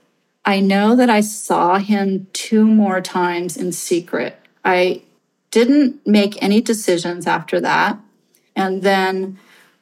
I know that I saw him two more times in secret. I didn't make any decisions after that. And then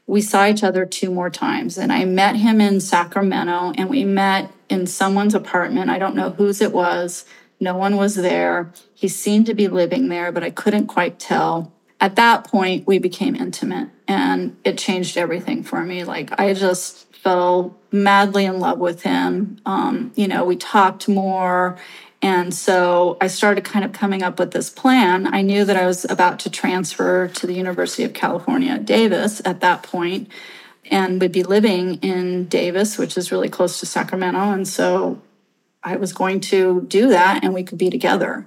we saw each other two more times. And I met him in Sacramento and we met in someone's apartment. I don't know whose it was. No one was there. He seemed to be living there, but I couldn't quite tell. At that point, we became intimate and it changed everything for me. Like, I just fell madly in love with him. Um, you know, we talked more. And so I started kind of coming up with this plan. I knew that I was about to transfer to the University of California, at Davis at that point, and would be living in Davis, which is really close to Sacramento. And so I was going to do that and we could be together.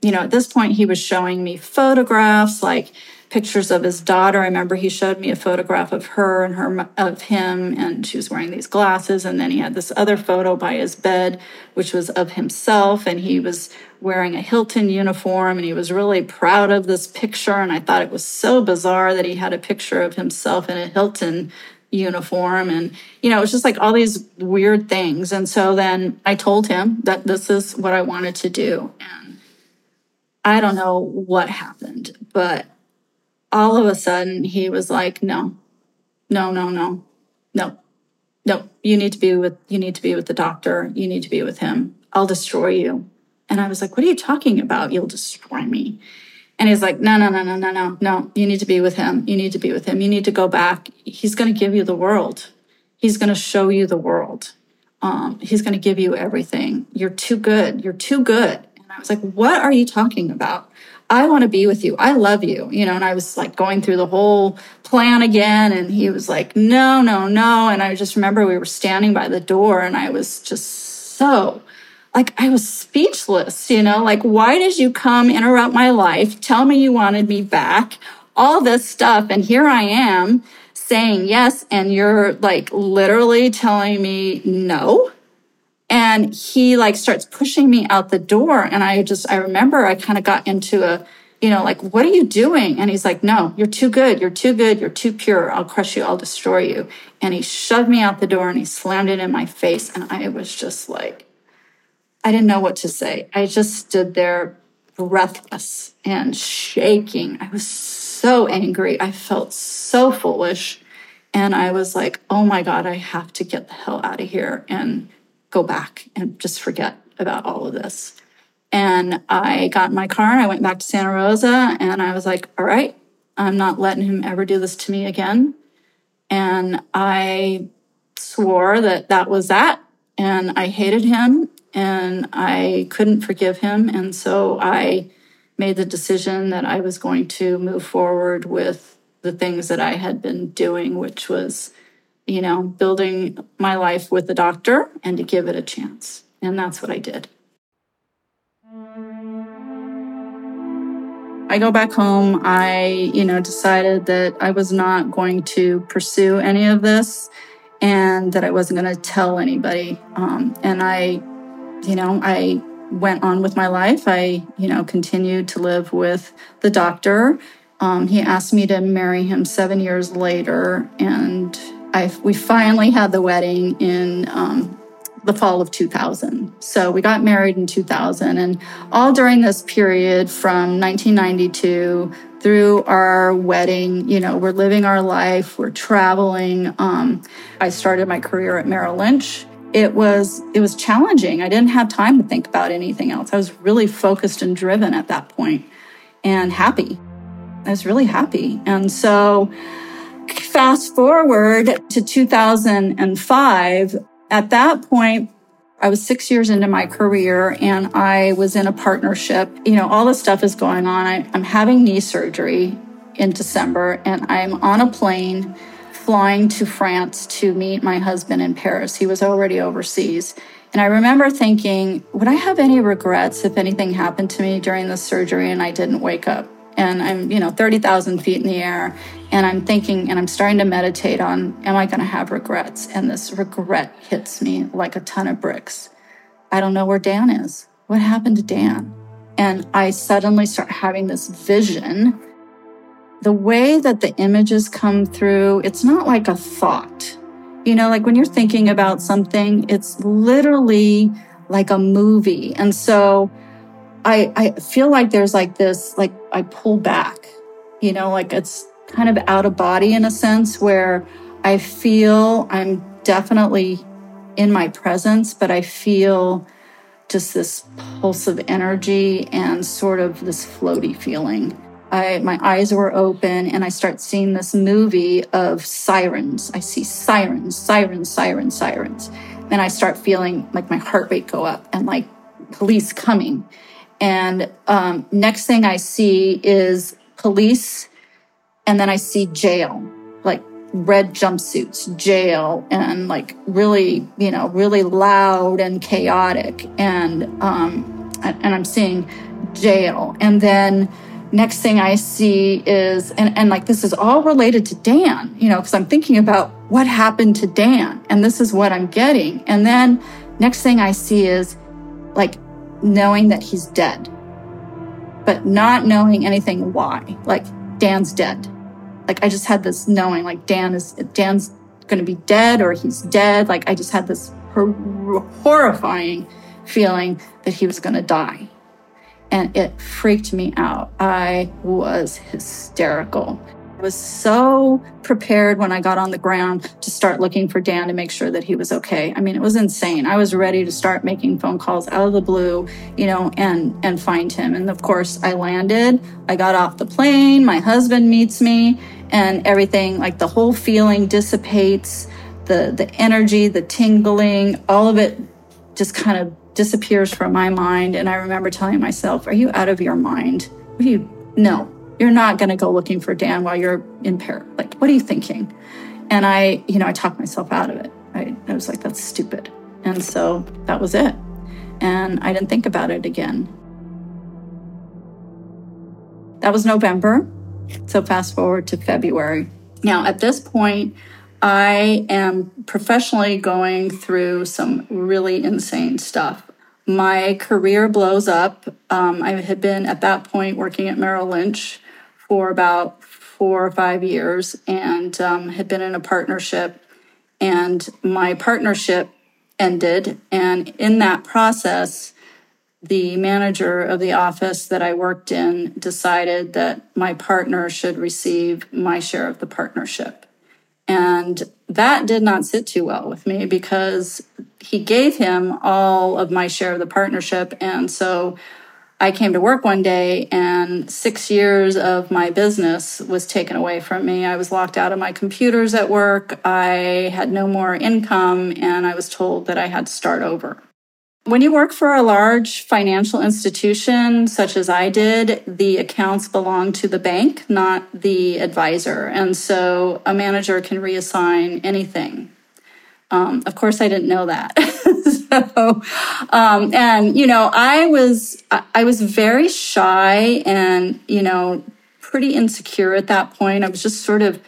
You know, at this point, he was showing me photographs, like pictures of his daughter. I remember he showed me a photograph of her and her of him, and she was wearing these glasses. And then he had this other photo by his bed, which was of himself, and he was wearing a Hilton uniform, and he was really proud of this picture. And I thought it was so bizarre that he had a picture of himself in a Hilton uniform and you know it was just like all these weird things and so then i told him that this is what i wanted to do and i don't know what happened but all of a sudden he was like no no no no no no you need to be with you need to be with the doctor you need to be with him i'll destroy you and i was like what are you talking about you'll destroy me and he's like, no, no, no, no, no, no, no. You need to be with him. You need to be with him. You need to go back. He's going to give you the world. He's going to show you the world. Um, he's going to give you everything. You're too good. You're too good. And I was like, what are you talking about? I want to be with you. I love you. You know, and I was like going through the whole plan again. And he was like, no, no, no. And I just remember we were standing by the door and I was just so like I was speechless, you know, like, why did you come interrupt my life? Tell me you wanted me back, all this stuff. And here I am saying yes. And you're like literally telling me no. And he like starts pushing me out the door. And I just, I remember I kind of got into a, you know, like, what are you doing? And he's like, no, you're too good. You're too good. You're too pure. I'll crush you. I'll destroy you. And he shoved me out the door and he slammed it in my face. And I was just like, I didn't know what to say. I just stood there breathless and shaking. I was so angry. I felt so foolish. And I was like, oh my God, I have to get the hell out of here and go back and just forget about all of this. And I got in my car and I went back to Santa Rosa and I was like, all right, I'm not letting him ever do this to me again. And I swore that that was that. And I hated him and I couldn't forgive him. And so I made the decision that I was going to move forward with the things that I had been doing, which was, you know, building my life with the doctor and to give it a chance. And that's what I did. I go back home. I, you know, decided that I was not going to pursue any of this and that I wasn't going to tell anybody. Um, and I you know, I went on with my life. I, you know, continued to live with the doctor. Um, he asked me to marry him seven years later, and I we finally had the wedding in um, the fall of 2000. So we got married in 2000, and all during this period from 1992 through our wedding, you know, we're living our life, we're traveling. Um, I started my career at Merrill Lynch it was it was challenging. I didn't have time to think about anything else. I was really focused and driven at that point and happy. I was really happy. And so fast forward to 2005, at that point I was 6 years into my career and I was in a partnership. You know, all this stuff is going on. I, I'm having knee surgery in December, and I'm on a plane flying to France to meet my husband in Paris. He was already overseas. And I remember thinking, would I have any regrets if anything happened to me during the surgery and I didn't wake up? And I'm, you know, 30,000 feet in the air. And I'm thinking, and I'm starting to meditate on, am I going to have regrets? And this regret hits me like a ton of bricks. I don't know where Dan is. What happened to Dan? And I suddenly start having this vision. The way that the images come through, it's not like a thought you know, like when you're thinking about something, it's literally like a movie. And so I, I feel like there's like this, like I pull back, you know, like it's kind of out of body in a sense where I feel I'm definitely in my presence, but I feel just this pulse of energy and sort of this floaty feeling. I, my eyes were open and I start seeing this movie of sirens. I see sirens, sirens, sirens, sirens. Then I start feeling like my heart rate go up and like police coming. And um, next thing I see is police, and then I see jail, like red jumpsuits, jail, and like really, you know, really loud and chaotic. And um, and I'm seeing jail, and then next thing I see is, and, and like this is all related to Dan, you know, because I'm thinking about what happened to Dan and this is what I'm getting. And then next thing I see is like knowing that he's dead, but not knowing anything why. Like Dan's dead. Like I just had this knowing like Dan is, Dan's going to be dead or he's dead. Like I just had this hor- horrifying feeling that he was going to die and it freaked me out. I was hysterical. I was so prepared when I got on the ground to start looking for Dan to make sure that he was okay. I mean, it was insane. I was ready to start making phone calls out of the blue, you know, and and find him. And of course, I landed. I got off the plane. My husband meets me, and everything like the whole feeling dissipates. The the energy, the tingling, all of it just kind of disappears from my mind. And I remember telling myself, Are you out of your mind? Are you? No, you're not going to go looking for Dan while you're in Paris. Like, what are you thinking? And I, you know, I talked myself out of it. I, I was like, That's stupid. And so that was it. And I didn't think about it again. That was November. So fast forward to February. Now, at this point, I am professionally going through some really insane stuff my career blows up. Um, I had been at that point working at Merrill Lynch for about four or five years and um, had been in a partnership. And my partnership ended. And in that process, the manager of the office that I worked in decided that my partner should receive my share of the partnership. And that did not sit too well with me because he gave him all of my share of the partnership. And so I came to work one day and six years of my business was taken away from me. I was locked out of my computers at work. I had no more income and I was told that I had to start over. When you work for a large financial institution, such as I did, the accounts belong to the bank, not the advisor. And so a manager can reassign anything. Um, of course, I didn't know that. so, um, and you know, I was I was very shy and you know pretty insecure at that point. I was just sort of,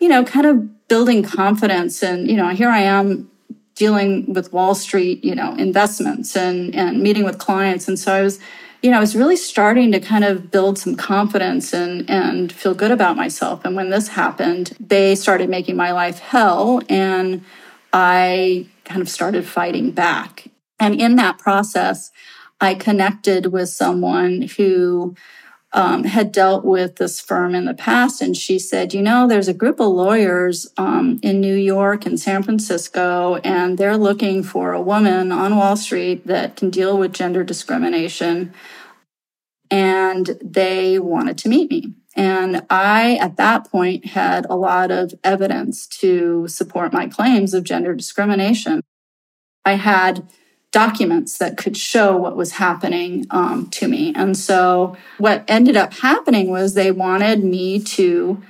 you know, kind of building confidence, and you know, here I am dealing with Wall Street, you know, investments and, and meeting with clients. And so I was, you know, I was really starting to kind of build some confidence and, and feel good about myself. And when this happened, they started making my life hell. And I kind of started fighting back. And in that process, I connected with someone who um, had dealt with this firm in the past. And she said, You know, there's a group of lawyers um, in New York and San Francisco, and they're looking for a woman on Wall Street that can deal with gender discrimination. And they wanted to meet me. And I, at that point, had a lot of evidence to support my claims of gender discrimination. I had documents that could show what was happening um, to me. And so what ended up happening was they wanted me to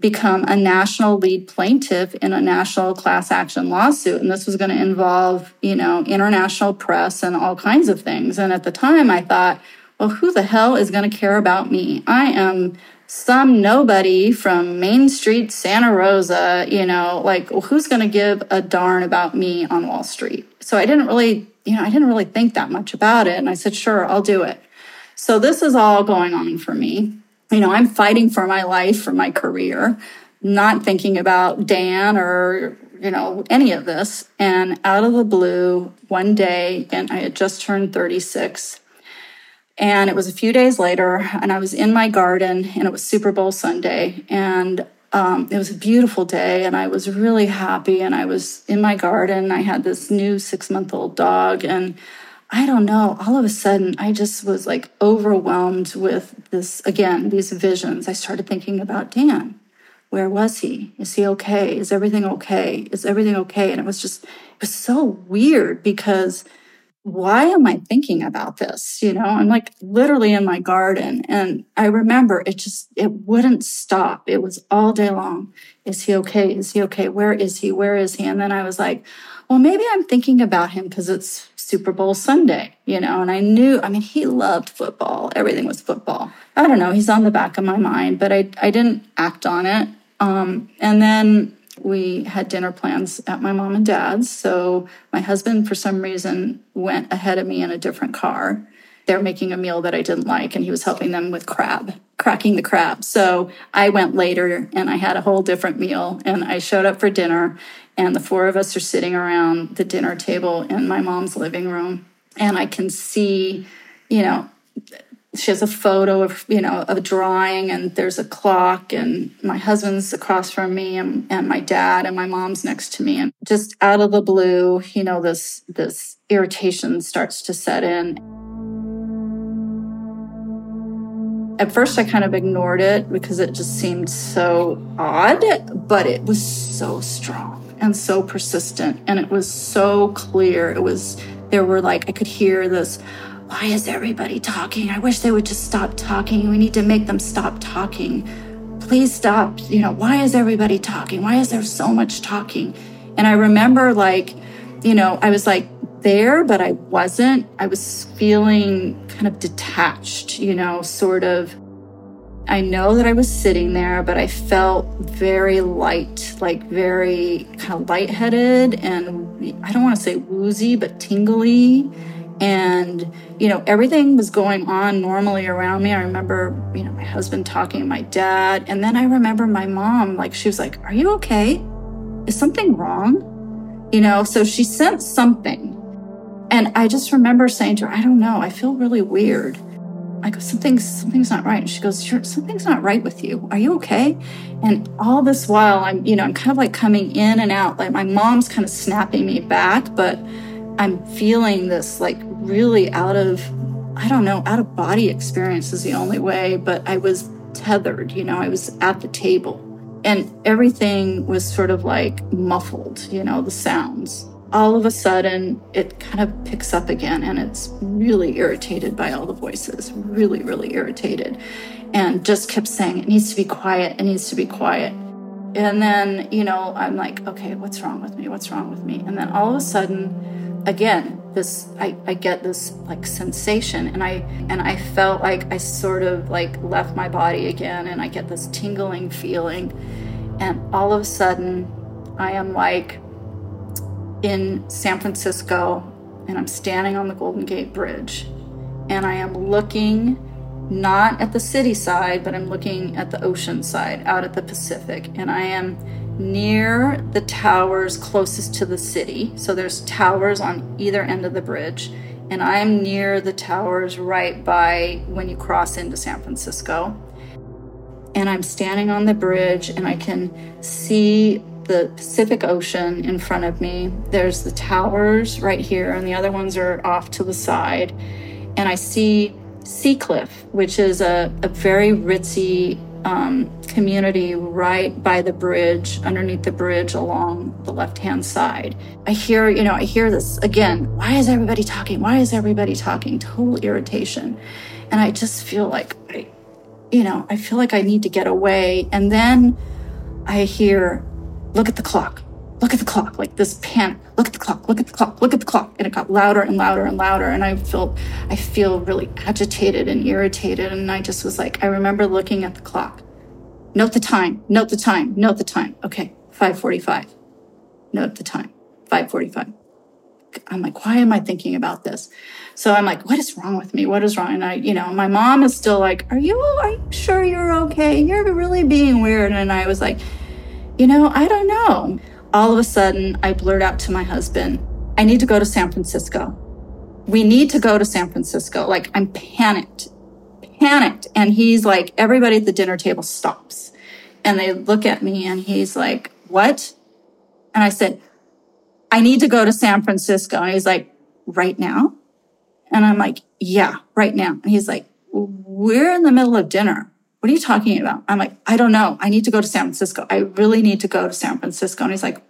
become a national lead plaintiff in a national class action lawsuit and this was going to involve you know international press and all kinds of things and at the time i thought well who the hell is going to care about me i am some nobody from main street santa rosa you know like well, who's going to give a darn about me on wall street so i didn't really you know i didn't really think that much about it and i said sure i'll do it so this is all going on for me you know, I'm fighting for my life, for my career, not thinking about Dan or, you know, any of this. And out of the blue, one day, and I had just turned 36. And it was a few days later, and I was in my garden, and it was Super Bowl Sunday. And um, it was a beautiful day, and I was really happy. And I was in my garden. I had this new six month old dog, and I don't know, all of a sudden, I just was like overwhelmed with this again, these visions. I started thinking about Dan. Where was he? Is he okay? Is everything okay? Is everything okay? And it was just, it was so weird because why am I thinking about this? You know, I'm like literally in my garden. And I remember it just, it wouldn't stop. It was all day long. Is he okay? Is he okay? Where is he? Where is he? And then I was like, well, maybe I'm thinking about him because it's Super Bowl Sunday, you know, and I knew, I mean, he loved football. Everything was football. I don't know, he's on the back of my mind, but I, I didn't act on it. Um, and then we had dinner plans at my mom and dad's. So my husband, for some reason, went ahead of me in a different car. They're making a meal that I didn't like, and he was helping them with crab, cracking the crab. So I went later and I had a whole different meal, and I showed up for dinner, and the four of us are sitting around the dinner table in my mom's living room. And I can see, you know, she has a photo of you know a drawing and there's a clock and my husband's across from me and, and my dad and my mom's next to me. And just out of the blue you know this this irritation starts to set in. At first i kind of ignored it because it just seemed so odd but it was so strong and so persistent and it was so clear. It was there were like i could hear this why is everybody talking? I wish they would just stop talking. We need to make them stop talking. Please stop. You know, why is everybody talking? Why is there so much talking? And I remember, like, you know, I was like there, but I wasn't. I was feeling kind of detached, you know, sort of. I know that I was sitting there, but I felt very light, like very kind of lightheaded and I don't want to say woozy, but tingly and you know everything was going on normally around me i remember you know my husband talking to my dad and then i remember my mom like she was like are you okay is something wrong you know so she sensed something and i just remember saying to her i don't know i feel really weird I go, something's something's not right. And she goes, sure, something's not right with you. Are you okay? And all this while, I'm, you know, I'm kind of like coming in and out. Like my mom's kind of snapping me back, but I'm feeling this like really out of, I don't know, out of body experience is the only way, but I was tethered, you know, I was at the table and everything was sort of like muffled, you know, the sounds. All of a sudden, it kind of picks up again, and it's really irritated by all the voices, really, really irritated, and just kept saying, It needs to be quiet, it needs to be quiet. And then, you know, I'm like, Okay, what's wrong with me? What's wrong with me? And then all of a sudden, again this I, I get this like sensation and i and i felt like i sort of like left my body again and i get this tingling feeling. And all of a sudden i am like in san francisco and i'm standing on the golden gate bridge and i am looking not at the city side but i'm looking at the ocean side out at the pacific and i am near the towers closest to the city. So there's towers on either end of the bridge. And I'm near the towers right by when you cross into San Francisco. And I'm standing on the bridge and I can see the Pacific Ocean in front of me. There's the towers right here, and the other ones are off to the side. And I see Seacliff, which is a, a very ritzy um, community right by the bridge, underneath the bridge along the left hand side. I hear, you know, I hear this again. Why is everybody talking? Why is everybody talking? Total irritation. And I just feel like, I, you know, I feel like I need to get away. And then I hear, look at the clock. Look at the clock, like this panic. Look at the clock, look at the clock, look at the clock. And it got louder and louder and louder. And I felt, I feel really agitated and irritated. And I just was like, I remember looking at the clock. Note the time, note the time, note the time. Okay, 545. Note the time, 545. I'm like, why am I thinking about this? So I'm like, what is wrong with me? What is wrong? And I, you know, my mom is still like, are you, are you sure you're okay? You're really being weird. And I was like, you know, I don't know all of a sudden I blurt out to my husband, I need to go to San Francisco. We need to go to San Francisco. Like I'm panicked, panicked. And he's like, everybody at the dinner table stops and they look at me and he's like, what? And I said, I need to go to San Francisco. And he's like, right now? And I'm like, yeah, right now. And he's like, we're in the middle of dinner what are you talking about? I'm like, I don't know. I need to go to San Francisco. I really need to go to San Francisco. And he's like,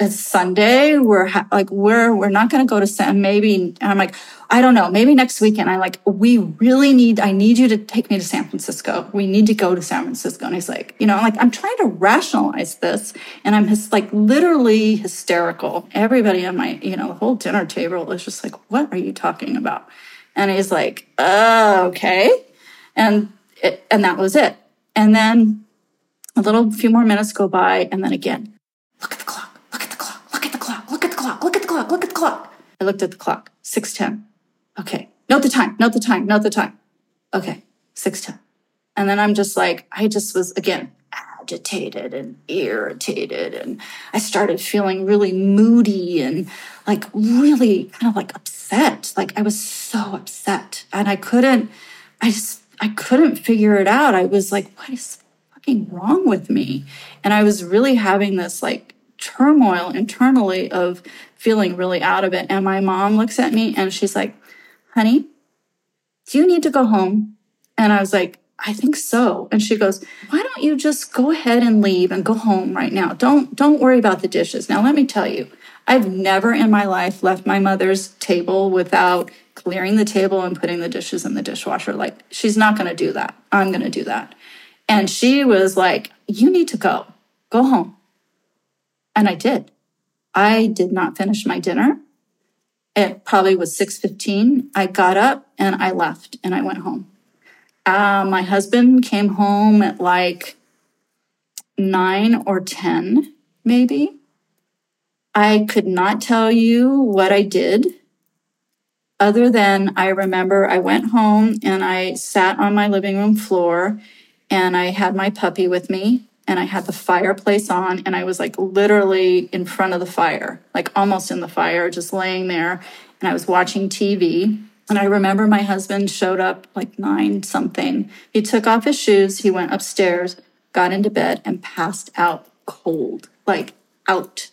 it's Sunday. We're ha- like, we're, we're not going to go to San, maybe. And I'm like, I don't know. Maybe next weekend. I'm like, we really need, I need you to take me to San Francisco. We need to go to San Francisco. And he's like, you know, like, I'm trying to rationalize this. And I'm just like literally hysterical. Everybody on my, you know, the whole dinner table is just like, what are you talking about? And he's like, uh, okay. And it, and that was it. And then a little few more minutes go by, and then again, look at the clock, look at the clock, look at the clock, look at the clock, look at the clock, look at the clock. I looked at the clock, 610. Okay. Note the time, note the time, note the time. Okay, 610. And then I'm just like, I just was again agitated and irritated. And I started feeling really moody and like really kind of like upset. Like I was so upset. And I couldn't, I just I couldn't figure it out. I was like, what is fucking wrong with me? And I was really having this like turmoil internally of feeling really out of it. And my mom looks at me and she's like, honey, do you need to go home? And I was like, I think so. And she goes, why don't you just go ahead and leave and go home right now? Don't, don't worry about the dishes. Now, let me tell you, I've never in my life left my mother's table without clearing the table and putting the dishes in the dishwasher. Like, she's not going to do that. I'm going to do that. And she was like, You need to go, go home. And I did. I did not finish my dinner. It probably was 6:15. I got up and I left and I went home. Uh, my husband came home at like nine or 10, maybe. I could not tell you what I did other than I remember I went home and I sat on my living room floor and I had my puppy with me and I had the fireplace on and I was like literally in front of the fire, like almost in the fire, just laying there. And I was watching TV. And I remember my husband showed up like nine something. He took off his shoes, he went upstairs, got into bed, and passed out cold, like out.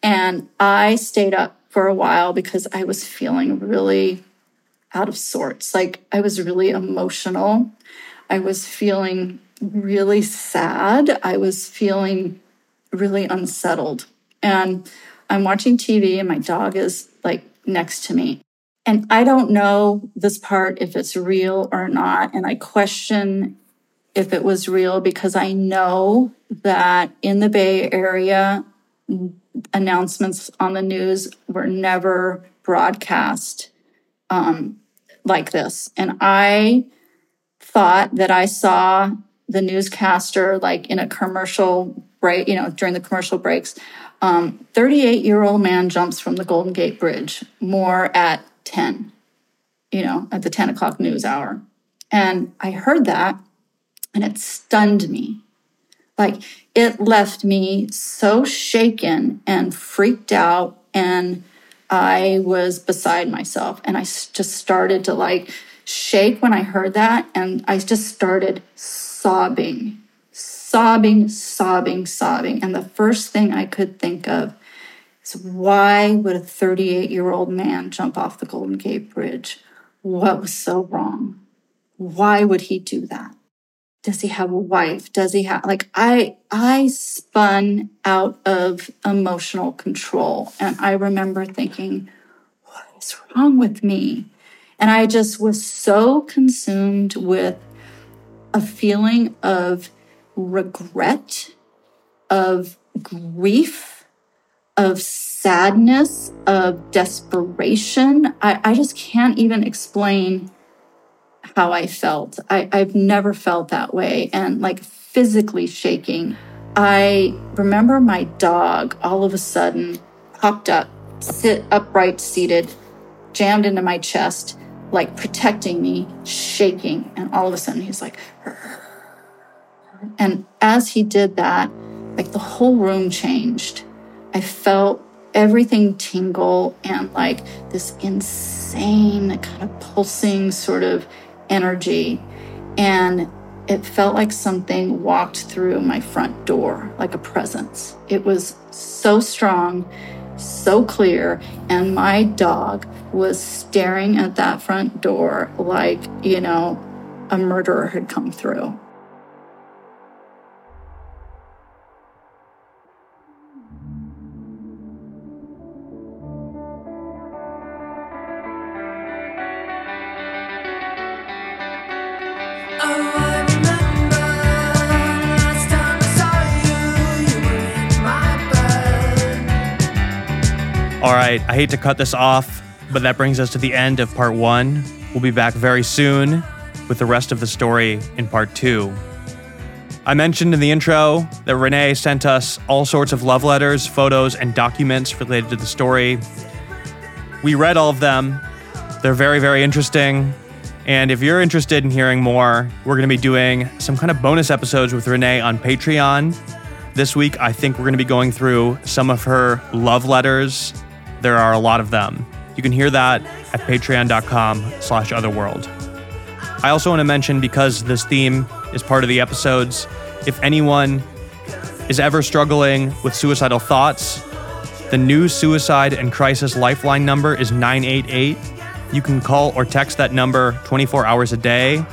And I stayed up for a while because I was feeling really out of sorts. Like I was really emotional. I was feeling really sad. I was feeling really unsettled. And I'm watching TV and my dog is like next to me. And I don't know this part if it's real or not. And I question if it was real because I know that in the Bay Area, announcements on the news were never broadcast um, like this. And I thought that I saw the newscaster like in a commercial break, you know, during the commercial breaks. 38 um, year old man jumps from the Golden Gate Bridge, more at 10, you know, at the 10 o'clock news hour. And I heard that and it stunned me. Like it left me so shaken and freaked out. And I was beside myself. And I just started to like shake when I heard that. And I just started sobbing, sobbing, sobbing, sobbing. And the first thing I could think of is why would a 38 year old man jump off the Golden Gate Bridge? What was so wrong? Why would he do that? Does he have a wife? Does he have like I I spun out of emotional control and I remember thinking what is wrong with me? And I just was so consumed with a feeling of regret, of grief, of sadness, of desperation. I, I just can't even explain how I felt. I, I've never felt that way and like physically shaking. I remember my dog all of a sudden popped up, sit upright, seated, jammed into my chest, like protecting me, shaking. And all of a sudden he's like, and as he did that, like the whole room changed. I felt everything tingle and like this insane kind of pulsing sort of energy. And it felt like something walked through my front door, like a presence. It was so strong, so clear. And my dog was staring at that front door like, you know, a murderer had come through. Right, I hate to cut this off, but that brings us to the end of part one. We'll be back very soon with the rest of the story in part two. I mentioned in the intro that Renee sent us all sorts of love letters, photos, and documents related to the story. We read all of them. They're very, very interesting. And if you're interested in hearing more, we're going to be doing some kind of bonus episodes with Renee on Patreon. This week, I think we're going to be going through some of her love letters there are a lot of them. You can hear that at patreon.com slash otherworld. I also want to mention, because this theme is part of the episodes, if anyone is ever struggling with suicidal thoughts, the new suicide and crisis lifeline number is 988. You can call or text that number 24 hours a day.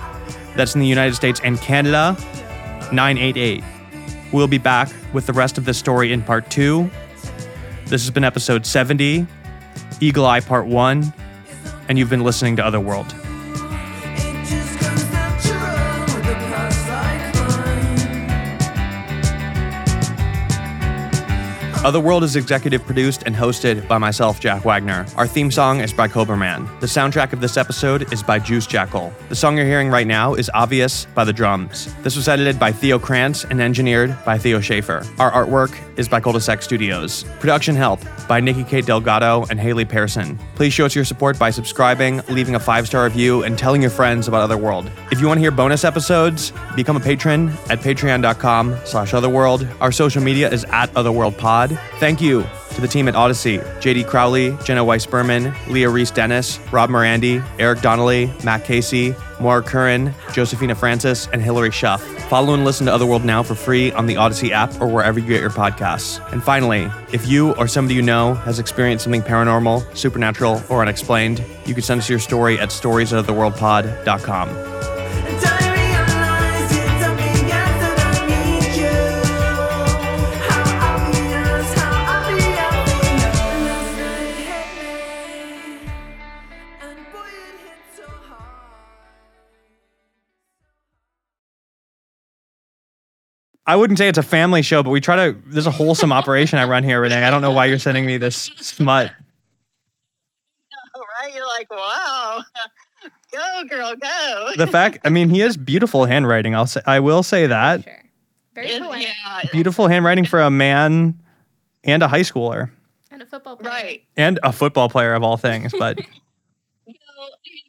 That's in the United States and Canada, 988. We'll be back with the rest of this story in part two. This has been episode 70, Eagle Eye Part 1, and you've been listening to Otherworld. Otherworld is executive produced and hosted by myself, Jack Wagner. Our theme song is by Cobra Man. The soundtrack of this episode is by Juice Jackal. The song you're hearing right now is Obvious by the Drums. This was edited by Theo Krantz and engineered by Theo Schaefer. Our artwork is by Cul-de-sac Studios. Production help by Nikki Kate Delgado and Haley Pearson. Please show us your support by subscribing, leaving a five-star review, and telling your friends about Otherworld. If you want to hear bonus episodes, become a patron at patreon.com slash otherworld. Our social media is at otherworldpod. Thank you to the team at Odyssey JD Crowley, Jenna Weiss Berman, Leah Reis-Dennis, Rob Morandi, Eric Donnelly, Matt Casey, Maura Curran, Josefina Francis, and Hillary Schuff. Follow and listen to Otherworld now for free on the Odyssey app or wherever you get your podcasts. And finally, if you or somebody you know has experienced something paranormal, supernatural, or unexplained, you can send us your story at stories I wouldn't say it's a family show, but we try to. There's a wholesome operation I run here, Renee. I don't know why you're sending me this smut. right? You're like, wow, go girl, go. The fact, I mean, he has beautiful handwriting. I'll say, I will say that. Sure. Very poetic. yeah, Beautiful handwriting for a man and a high schooler And a football player. right. and a football player of all things. But You know, I mean,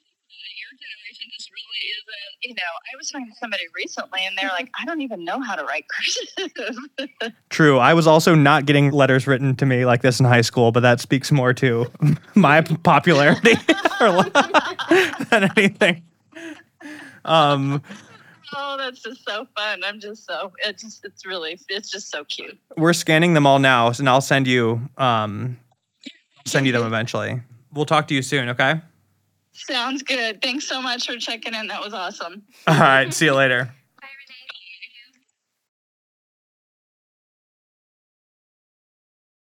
your generation just really isn't. You know, I was talking to somebody recently, and they're like, I don't even know how to write cursive. true, I was also not getting letters written to me like this in high school, but that speaks more to my popularity than anything. Um, oh, that's just so fun. I'm just so. It just. It's really. It's just so cute. we're scanning them all now, and I'll send you um, send you them eventually. We'll talk to you soon. Okay. Sounds good. Thanks so much for checking in. That was awesome. All right. See you later.